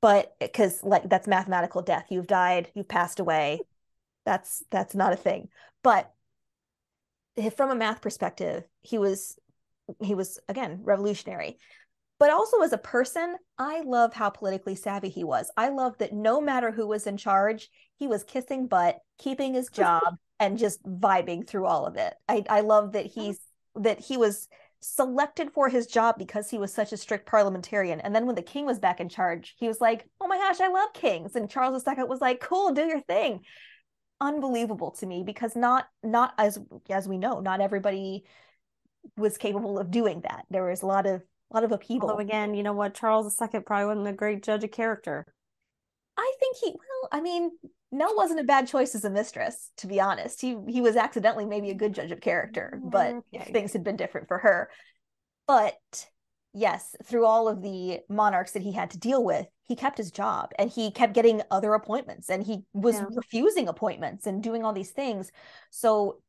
but eh, because like that's mathematical death. You've died. You've passed away. That's that's not a thing. But from a math perspective, he was he was again revolutionary but also as a person, I love how politically savvy he was. I love that no matter who was in charge, he was kissing butt, keeping his job, and just vibing through all of it. I, I love that he's that he was selected for his job because he was such a strict parliamentarian. And then when the king was back in charge, he was like, "Oh my gosh, I love kings." And Charles II was like, "Cool, do your thing." Unbelievable to me because not not as as we know, not everybody was capable of doing that. There was a lot of a lot of upheaval. Although again, you know what, Charles II probably wasn't a great judge of character. I think he well, I mean, Nell wasn't a bad choice as a mistress, to be honest. He he was accidentally maybe a good judge of character, mm, but okay. if things had been different for her. But yes, through all of the monarchs that he had to deal with, he kept his job and he kept getting other appointments and he was yeah. refusing appointments and doing all these things. So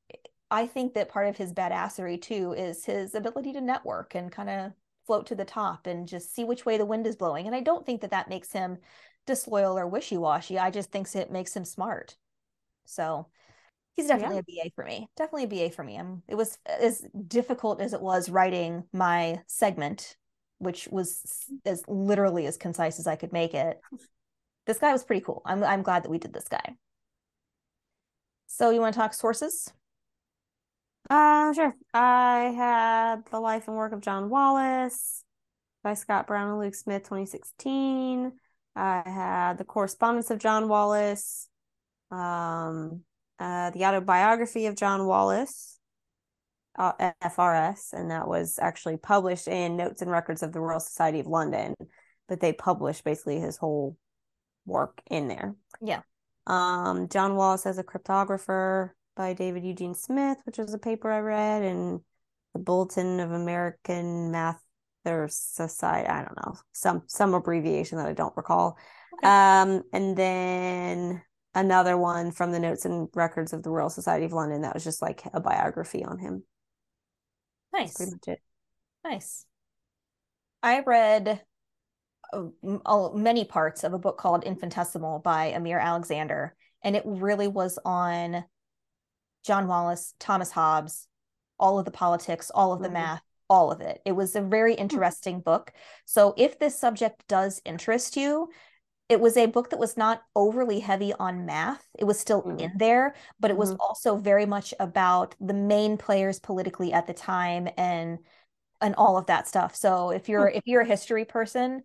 I think that part of his badassery too is his ability to network and kind of float to the top and just see which way the wind is blowing. And I don't think that that makes him disloyal or wishy-washy. I just thinks it makes him smart. So he's definitely yeah. a BA for me. Definitely a BA for me. I'm, it was as difficult as it was writing my segment, which was as literally as concise as I could make it. This guy was pretty cool. I'm I'm glad that we did this guy. So you want to talk sources? Uh, sure. I had The Life and Work of John Wallis by Scott Brown and Luke Smith, 2016. I had The Correspondence of John Wallis, um, uh, The Autobiography of John Wallis, uh, FRS, and that was actually published in Notes and Records of the Royal Society of London, but they published basically his whole work in there. Yeah. Um, John Wallis as a cryptographer, by David Eugene Smith, which was a paper I read, and the Bulletin of American Math or Society. I don't know some some abbreviation that I don't recall. Okay. Um, and then another one from the Notes and Records of the Royal Society of London that was just like a biography on him. Nice. That's pretty much it. Nice. I read uh, many parts of a book called Infinitesimal by Amir Alexander, and it really was on John Wallis, Thomas Hobbes, all of the politics, all of the mm-hmm. math, all of it. It was a very hmm. interesting mm-hmm. book. So if this subject does interest you, it was a book that was not overly heavy on math. It was still mm-hmm. in there, but it was mm-hmm. also very much about the main players politically at the time and and all of that stuff. So if you're hmm. if you're a history person,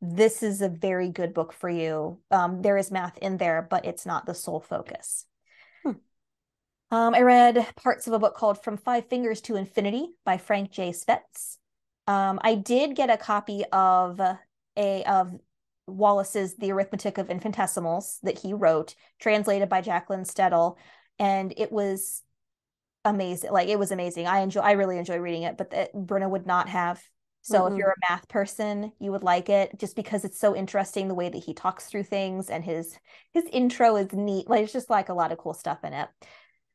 this is a very good book for you. Um, there is math in there, but it's not the sole focus. Um, I read parts of a book called From Five Fingers to Infinity by Frank J. Swetz. Um, I did get a copy of a of Wallis's The Arithmetic of Infinitesimals that he wrote, translated by Jacqueline Stedall, and it was amazing. Like it was amazing. I enjoy. I really enjoy reading it, but that Brynna would not have. So mm-hmm. if you're a math person, you would like it just because it's so interesting the way that he talks through things and his his intro is neat. Like it's just like a lot of cool stuff in it.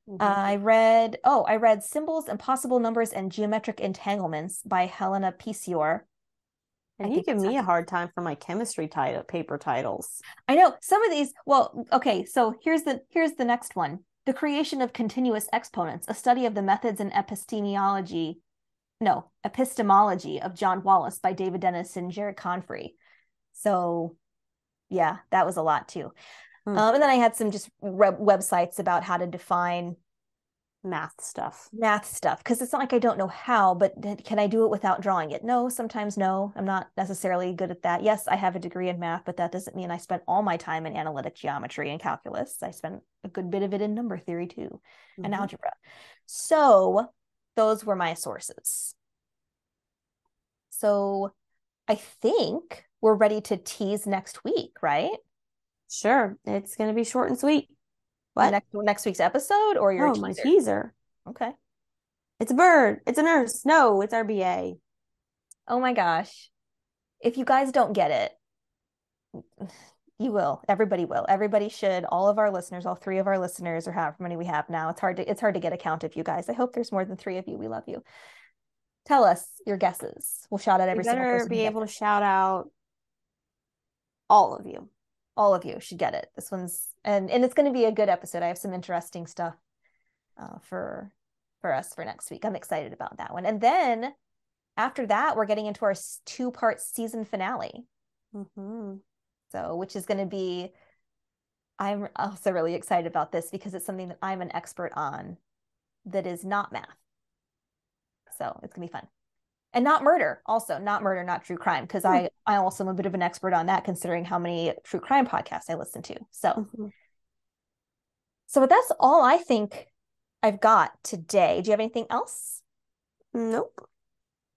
Mm-hmm. Uh, I read, oh, I read Symbols, Impossible Numbers, and Geometric Entanglements by Helena Pycior. And you give me a hard time for my chemistry title paper titles. I know some of these. Well, okay, so here's the here's the next one: the creation of continuous exponents, a study of the methods and epistemology, no, epistemology of John Wallis by David Dennis and Jared Confrey. So, yeah, that was a lot too. Hmm. Um, and then I had some just re- websites about how to define math stuff. Math stuff. Because it's not like I don't know how, but can I do it without drawing it? No, sometimes no. I'm not necessarily good at that. Yes, I have a degree in math, but that doesn't mean I spent all my time in analytic geometry and calculus. I spent a good bit of it in number theory too mm-hmm. and algebra. So those were my sources. So I think we're ready to tease next week, right? Sure. It's going to be short and sweet. What? Next next week's episode or your oh, teaser? my teaser. Okay. It's a bird. It's a nurse. No, it's our BA. Oh my gosh. If you guys don't get it, you will. Everybody will. Everybody should. All of our listeners, all three of our listeners, or however many we have now. It's hard to it's hard to get a count of you guys. I hope there's more than three of you. We love you. Tell us your guesses. We'll shout out every single better person. be able to shout out all of you. All of you should get it. This one's and and it's going to be a good episode. I have some interesting stuff uh, for for us for next week. I'm excited about that one. And then after that, we're getting into our two part season finale. Mm-hmm. So, which is going to be, I'm also really excited about this because it's something that I'm an expert on that is not math. So it's going to be fun. And not murder, also not murder, not true crime, because Hmm. I I also am a bit of an expert on that, considering how many true crime podcasts I listen to. So Mm-hmm. so that's all I think I've got today. Do you have anything else? Nope.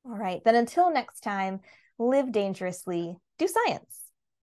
All right, then until next time, live dangerously, do science.